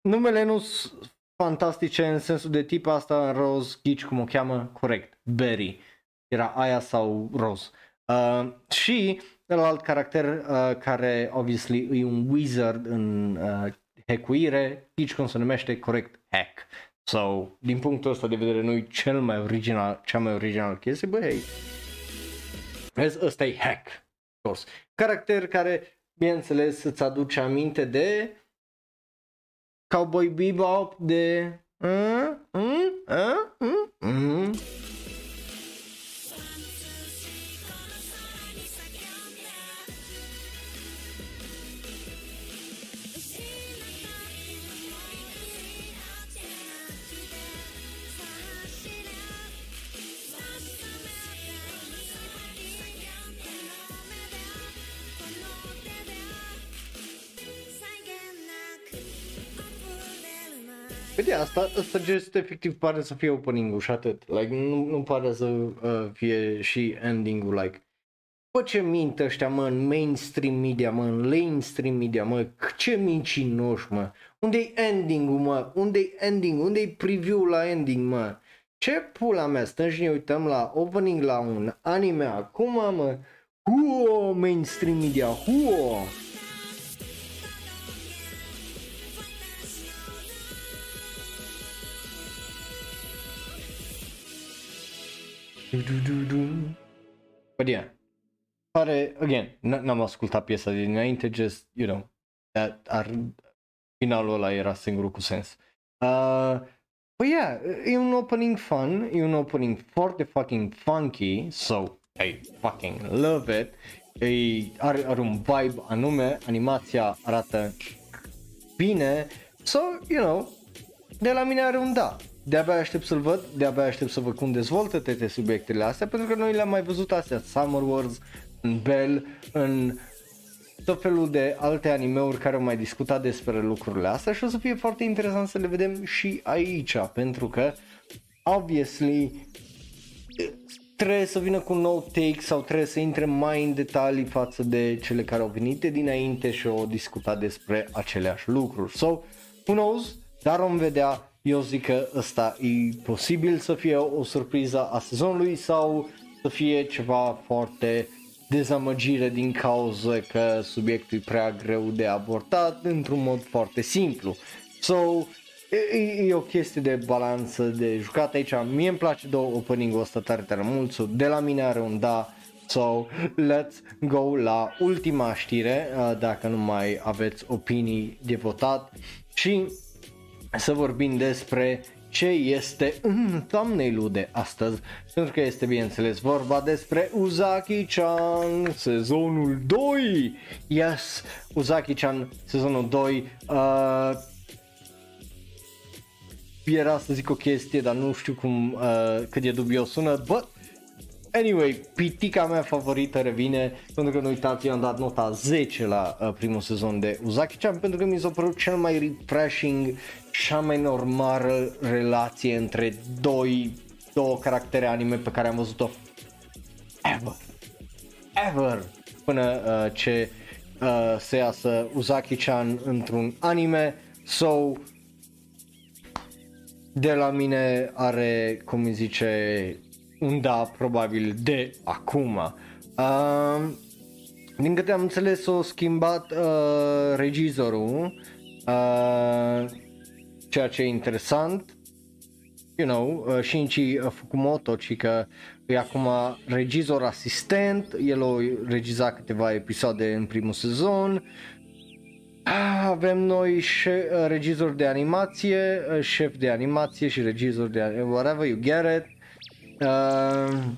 Numele nu sunt fantastice în sensul de tip asta, Rose, ghici cum o cheamă, corect, Berry. Era aia sau Rose. Uh, și alt caracter uh, care obviously e un wizard în uh, hackuire, ghici cum se numește corect, hack. So, din punctul ăsta de vedere, nu e cel mai original, cea mai original chestie, bă, hey, vezi, ăsta e hack, of course. Caracter care, bineînțeles, îți aduce aminte de Cowboy Bebop, de... Uh, uh, uh, uh, uh. Vede asta, asta just efectiv pare să fie opening-ul și atât. Like, nu, nu pare să uh, fie și ending-ul, like. Bă, ce mint ăștia, mă, în mainstream media, mă, în mainstream media, mă, ce mincinoși, mă. Unde-i ending-ul, mă? Unde-i ending? Unde-i preview la ending, mă? Ce pula mea, stăm și ne uităm la opening la un anime acum, mă? Huo, mainstream media, huo! But yeah, pare, again, n-am ascultat piesa din înainte, just, you know, that ar, finalul ăla era singurul cu sens. Uh, but yeah, e un opening fun, e un opening foarte fucking funky, so I fucking love it. E, are, are un vibe anume, animația arată bine, so, you know, de la mine are un da de-abia aștept să-l văd, de-abia aștept să văd cum dezvoltă toate subiectele astea, pentru că noi le-am mai văzut astea, Summer Wars, în Bell, în tot felul de alte animeuri care au mai discutat despre lucrurile astea și o să fie foarte interesant să le vedem și aici, pentru că, obviously, trebuie să vină cu un nou take sau trebuie să intre mai în detalii față de cele care au venit de dinainte și au discutat despre aceleași lucruri. So, who knows, dar vom vedea eu zic că ăsta e posibil să fie o surpriză a sezonului sau să fie ceva foarte dezamăgire din cauza că subiectul e prea greu de abordat într-un mod foarte simplu. So, e, e o chestie de balanță de jucat aici. Mie îmi place de opening-ul ăsta tare tare mult, so de la mine are un da. So, let's go la ultima știre, uh, dacă nu mai aveți opinii de votat. Și să vorbim despre ce este în thumbnail de astăzi, pentru că este bineînțeles vorba despre Uzaki-chan sezonul 2. Yes, Uzaki-chan sezonul 2. Uh, era să zic o chestie, dar nu știu cum, uh, cât de dubios sună, but Anyway, pitica mea favorită revine pentru că nu uitați, eu am dat nota 10 la uh, primul sezon de Uzaki-chan pentru că mi s-a părut cel mai refreshing, cea mai normală relație între doi, două caractere anime pe care am văzut-o ever, ever, până uh, ce uh, se iasă Uzaki-chan într-un anime, so de la mine are, cum îi zice, un da probabil de acum. Uh, din câte am înțeles, s-a schimbat uh, regizorul, uh, ceea ce e interesant. You know, uh, Shinji Fukumoto, ci că e acum regizor asistent, el a regizat câteva episoade în primul sezon. Ah, avem noi șe- uh, regizor de animație, uh, șef de animație și regizor de whatever you get it. Uh,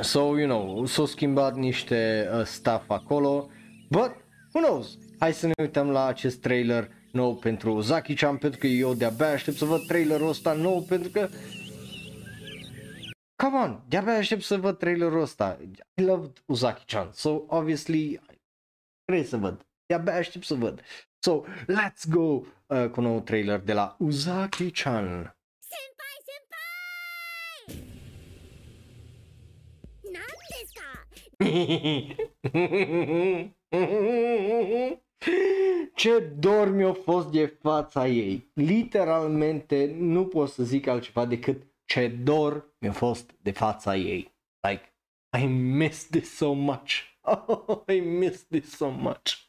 so, you know, s-au schimbat niște uh, staff acolo, but who knows? Hai să ne uităm la acest trailer nou pentru Zaki-chan, pentru că eu de-abia aștept să văd trailerul ăsta nou, pentru că ca come on, de-abia aștept să văd trailerul ăsta. I loved Uzaki-chan, so obviously trebuie să văd. De-abia aștept să văd. So, let's go uh, cu un nou trailer de la Uzaki-chan. (laughs) Ce dor mi-a fost de fața ei. Literalmente nu pot să zic altceva decât ce dor mi-a fost de fața ei. Like, I miss this so much. Oh, I (laughs) miss this so much.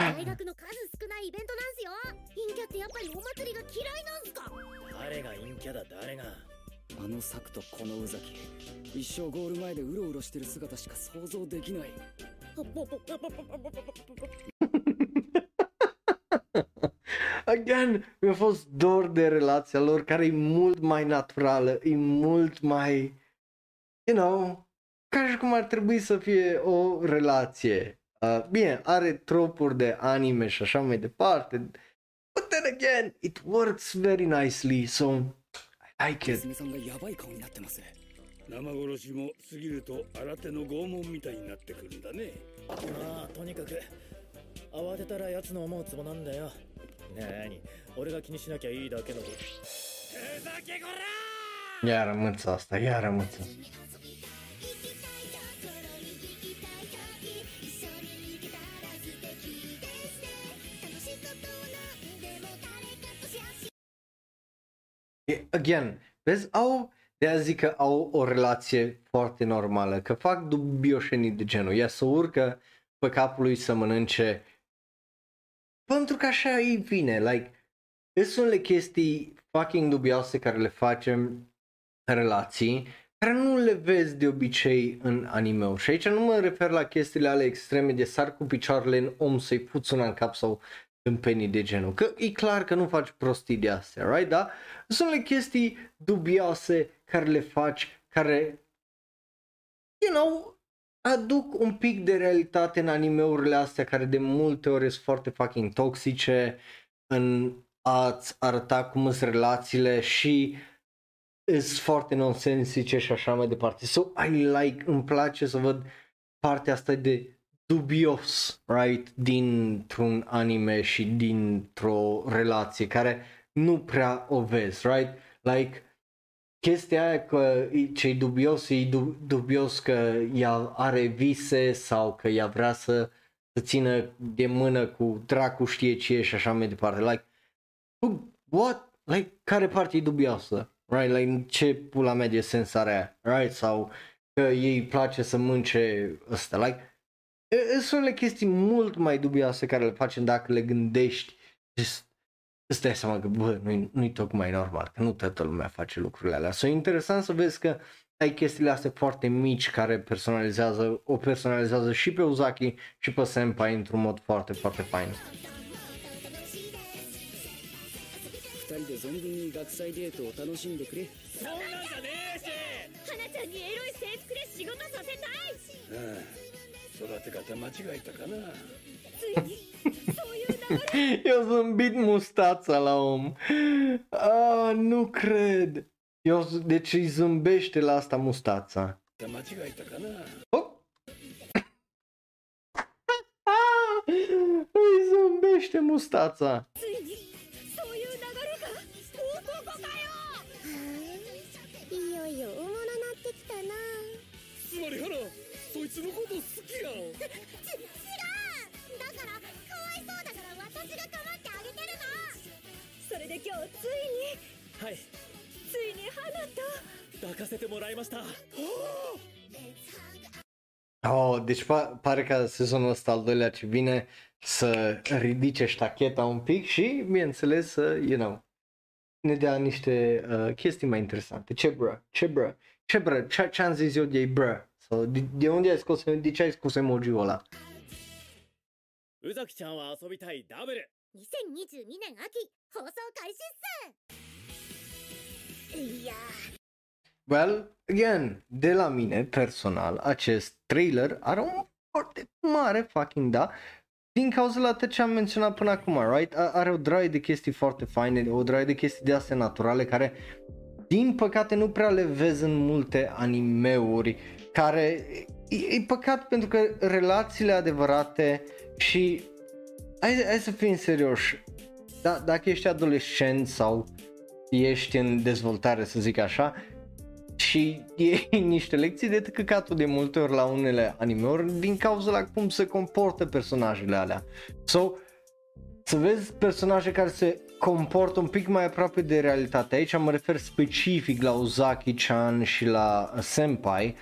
大学の数少ないイベントなんすよ陰キャってやっぱりお祭りが嫌いなんすか誰が陰キャだ誰が あの策とこの宇崎一生ゴール前でうろうろしてる姿しか想像できない (laughs) Again, mi-a fost dor de relația lor care e mult mai naturală, e mult mai, you know, ca și cum ar trebui să fie o relație. Uh, bine, are tropuri de anime și așa mai departe, but then again, it works very nicely, so I like it. 娘さんがヤバい顔になってます。生殺しも過ぎると新手の拷問みたいになってくるんだね。まあとにかく慌てたら奴の思うツボなんだよ。なに？俺が気にしなきゃいいだけのふざけこら Iar rămâța asta, iar rămâța. 楽 Again, vezi, au, de a zic că au o relație foarte normală, că fac dubioșenii de genul, ea să urcă pe capul lui să mănânce, pentru că așa îi vine, like, sunt unele chestii fucking dubioase care le facem în relații, care nu le vezi de obicei în anime și aici nu mă refer la chestiile ale extreme de sar cu picioarele în om să-i puți una în cap sau în penii de genul, că e clar că nu faci prostii de astea, right? Da? Sunt unele chestii dubioase care le faci, care, you know, aduc un pic de realitate în animeurile astea care de multe ori sunt foarte fucking toxice în a-ți arăta cum sunt relațiile și sunt foarte nonsensice și așa mai departe. So I like, îmi place să văd partea asta de dubios, right, dintr-un anime și dintr-o relație care nu prea o vezi, right? Like, chestia aia că e- ce-i dubios, e du- dubios că ea are vise sau că ea vrea să, să țină de mână cu dracu știe ce e și așa mai departe. Like, what? Like, care parte e dubioasă? Right? Like, ce pula mea de sens are aia? Right? Sau că ei place să mânce ăsta. Like, e- e- sunt unele chestii mult mai dubioase care le facem dacă le gândești. Just, îți dai seama că, bă, nu-i, nu-i tocmai normal, că nu toată lumea face lucrurile alea. So, e interesant să vezi că ai chestiile astea foarte mici care personalizează, o personalizează și pe Uzaki și pe Senpai într-un mod foarte, foarte fain. 二人で存分に学祭デートを楽しんでくれそんなんじゃねえし花ちゃんにエロい制服で仕事させたいああ 育て方間違えたかな (laughs) Eu zâmbit mustața la om. Ah, nu cred. Eu, z- deci îi zâmbește la asta mustața. 間違えたかな Oh. Ah, (laughs) îi zâmbește mustața. ついにそういう流れがここかよいよいよ大物なってきたなつまり花そいつのこと好きやんち違うだからかわいそうだから私が構ってあげてるそれで今日ついにはいついに花と抱かせてもらいました (laughs) Oh, deci pa- pare că sezonul ăsta al doilea ce vine să ridice ștacheta un pic și, bineînțeles, să, you know, ne dea niște uh, chestii mai interesante. Ce bră? Ce bră? Ce bră? Ce, ce am zis eu de ei bră? Sau de, de unde ai scos, de ce ai scos emoji-ul ăla? 宇崎ちゃんは遊びたいダブル2022年秋放送開始っすいや Well, again, de la mine, personal, acest trailer are un foarte mare fucking da, din cauza la tot ce am menționat până acum, right? A- Are o draie de chestii foarte faine, o draie de chestii de astea naturale care din păcate nu prea le vezi în multe animeuri care e, e păcat pentru că relațiile adevărate și hai, hai să fim serioși da, dacă ești adolescent sau ești în dezvoltare să zic așa și (laughs) e niște lecții de căcatul de multe ori la unele animeuri din cauza la cum se comportă personajele alea. So, să vezi personaje care se comportă un pic mai aproape de realitate. Aici mă refer specific la Uzaki-chan și la Senpai,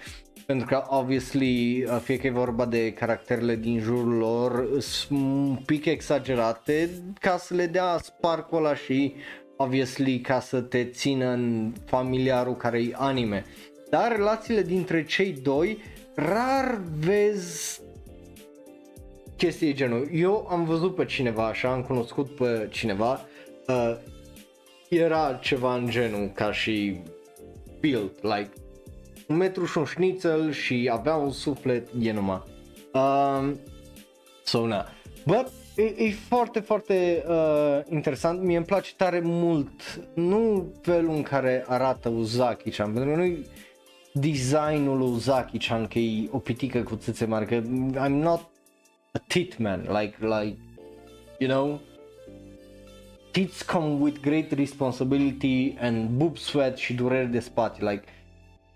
pentru că, obviously, fie că e vorba de caracterele din jurul lor, sunt un pic exagerate ca să le dea sparcul ăla și, obviously, ca să te țină în familiarul care e anime. Dar relațiile dintre cei doi rar vezi chestii genul. Eu am văzut pe cineva așa, am cunoscut pe cineva, uh, era ceva în genul ca și build, like un metru și un șnițel și avea un suflet, e numai. Um, so, na. But, e, e foarte, foarte uh, interesant, mie îmi place tare mult, nu felul în care arată Uzaki-chan, pentru că nu designul Uzaki-chan, că e o pitică cu țâțe mari, că I'm not a tit man, like, like, you know, tits come with great responsibility and boob sweat și dureri de spate, like,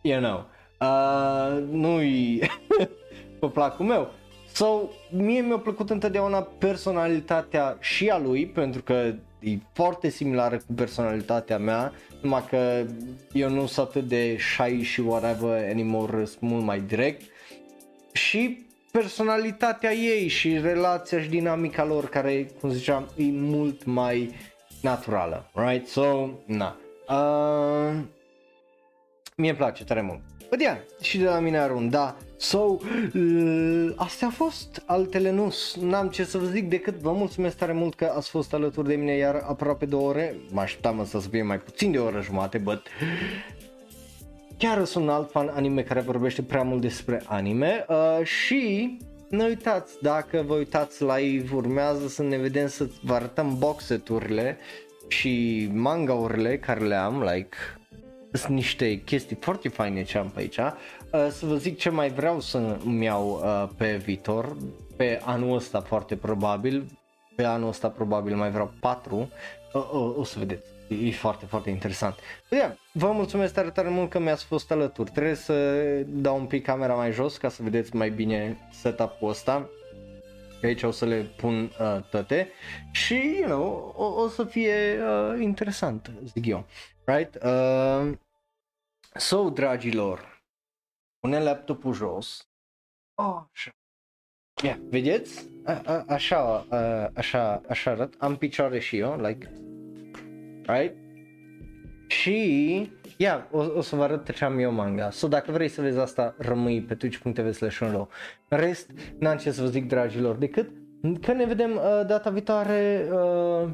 you know, uh, nu-i (laughs) pe placul meu. So, mie mi-a plăcut întotdeauna personalitatea și a lui, pentru că e foarte similară cu personalitatea mea, numai că eu nu sunt atât de shy și whatever anymore, sunt mult mai direct. Și personalitatea ei și relația și dinamica lor care, cum ziceam, e mult mai naturală, right? So, na. Uh, mie îmi place tare mult. But yeah, și de la mine arun, da. So, uh, astea au fost altele nu. N-am ce să vă zic decât vă mulțumesc tare mult că ați fost alături de mine iar aproape de o ore. Mă așteptam să fie mai puțin de o oră jumate, but chiar sunt un alt fan anime care vorbește prea mult despre anime uh, și nu uitați, dacă vă uitați live, urmează să ne vedem să vă arătăm boxeturile și manga-urile care le am, like, sunt niște chestii foarte faine ce am pe aici. Uh, să vă zic ce mai vreau să îmi iau uh, pe viitor, pe anul ăsta foarte probabil, pe anul ăsta probabil mai vreau 4, uh, uh, o să vedeți e foarte, foarte interesant. Yeah, vă mulțumesc tare, tare mult că mi-ați fost alături. Trebuie să dau un pic camera mai jos ca să vedeți mai bine setup-ul ăsta. Aici o să le pun uh, toate și, you know, o, o să fie uh, interesant, zic eu. Right? Uh, so, dragilor, pune laptopul jos. Oh, așa. Yeah, vedeți? A, a, așa, a, așa, așa arăt. Am picioare și eu, like right? Și, ia, o, o să vă arăt ce am eu manga. So, dacă vrei să vezi asta, rămâi pe twitch.tv slash În rest, n-am ce să vă zic, dragilor, decât că ne vedem uh, data viitoare uh,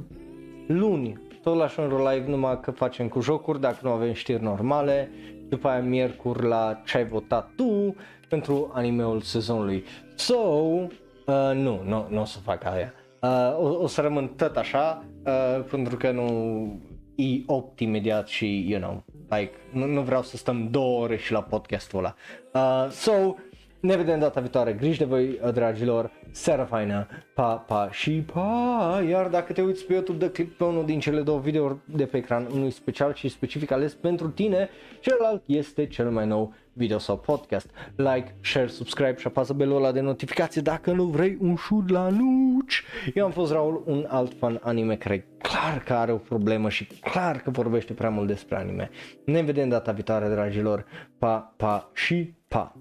luni, tot la Shonro Live, numai că facem cu jocuri, dacă nu avem știri normale, după aia miercuri la ce ai votat tu pentru animeul sezonului. So, uh, nu, nu, nu o să fac aia. Uh, o, o să rămân tot așa, uh, pentru că nu e opt imediat și, you know, like, nu, nu vreau să stăm două ore și la podcastul ăla. Uh, so, ne vedem data viitoare, grijă de voi, uh, dragilor, seara faină, pa, pa și pa! Iar dacă te uiți pe YouTube, dă click pe unul din cele două videouri de pe ecran, unul special și specific ales pentru tine, celălalt este cel mai nou video sau podcast. Like, share, subscribe și apasă belul ăla de notificație dacă nu vrei un șud la nuci. Eu am fost Raul, un alt fan anime care clar că are o problemă și clar că vorbește prea mult despre anime. Ne vedem data viitoare, dragilor. Pa, pa și pa!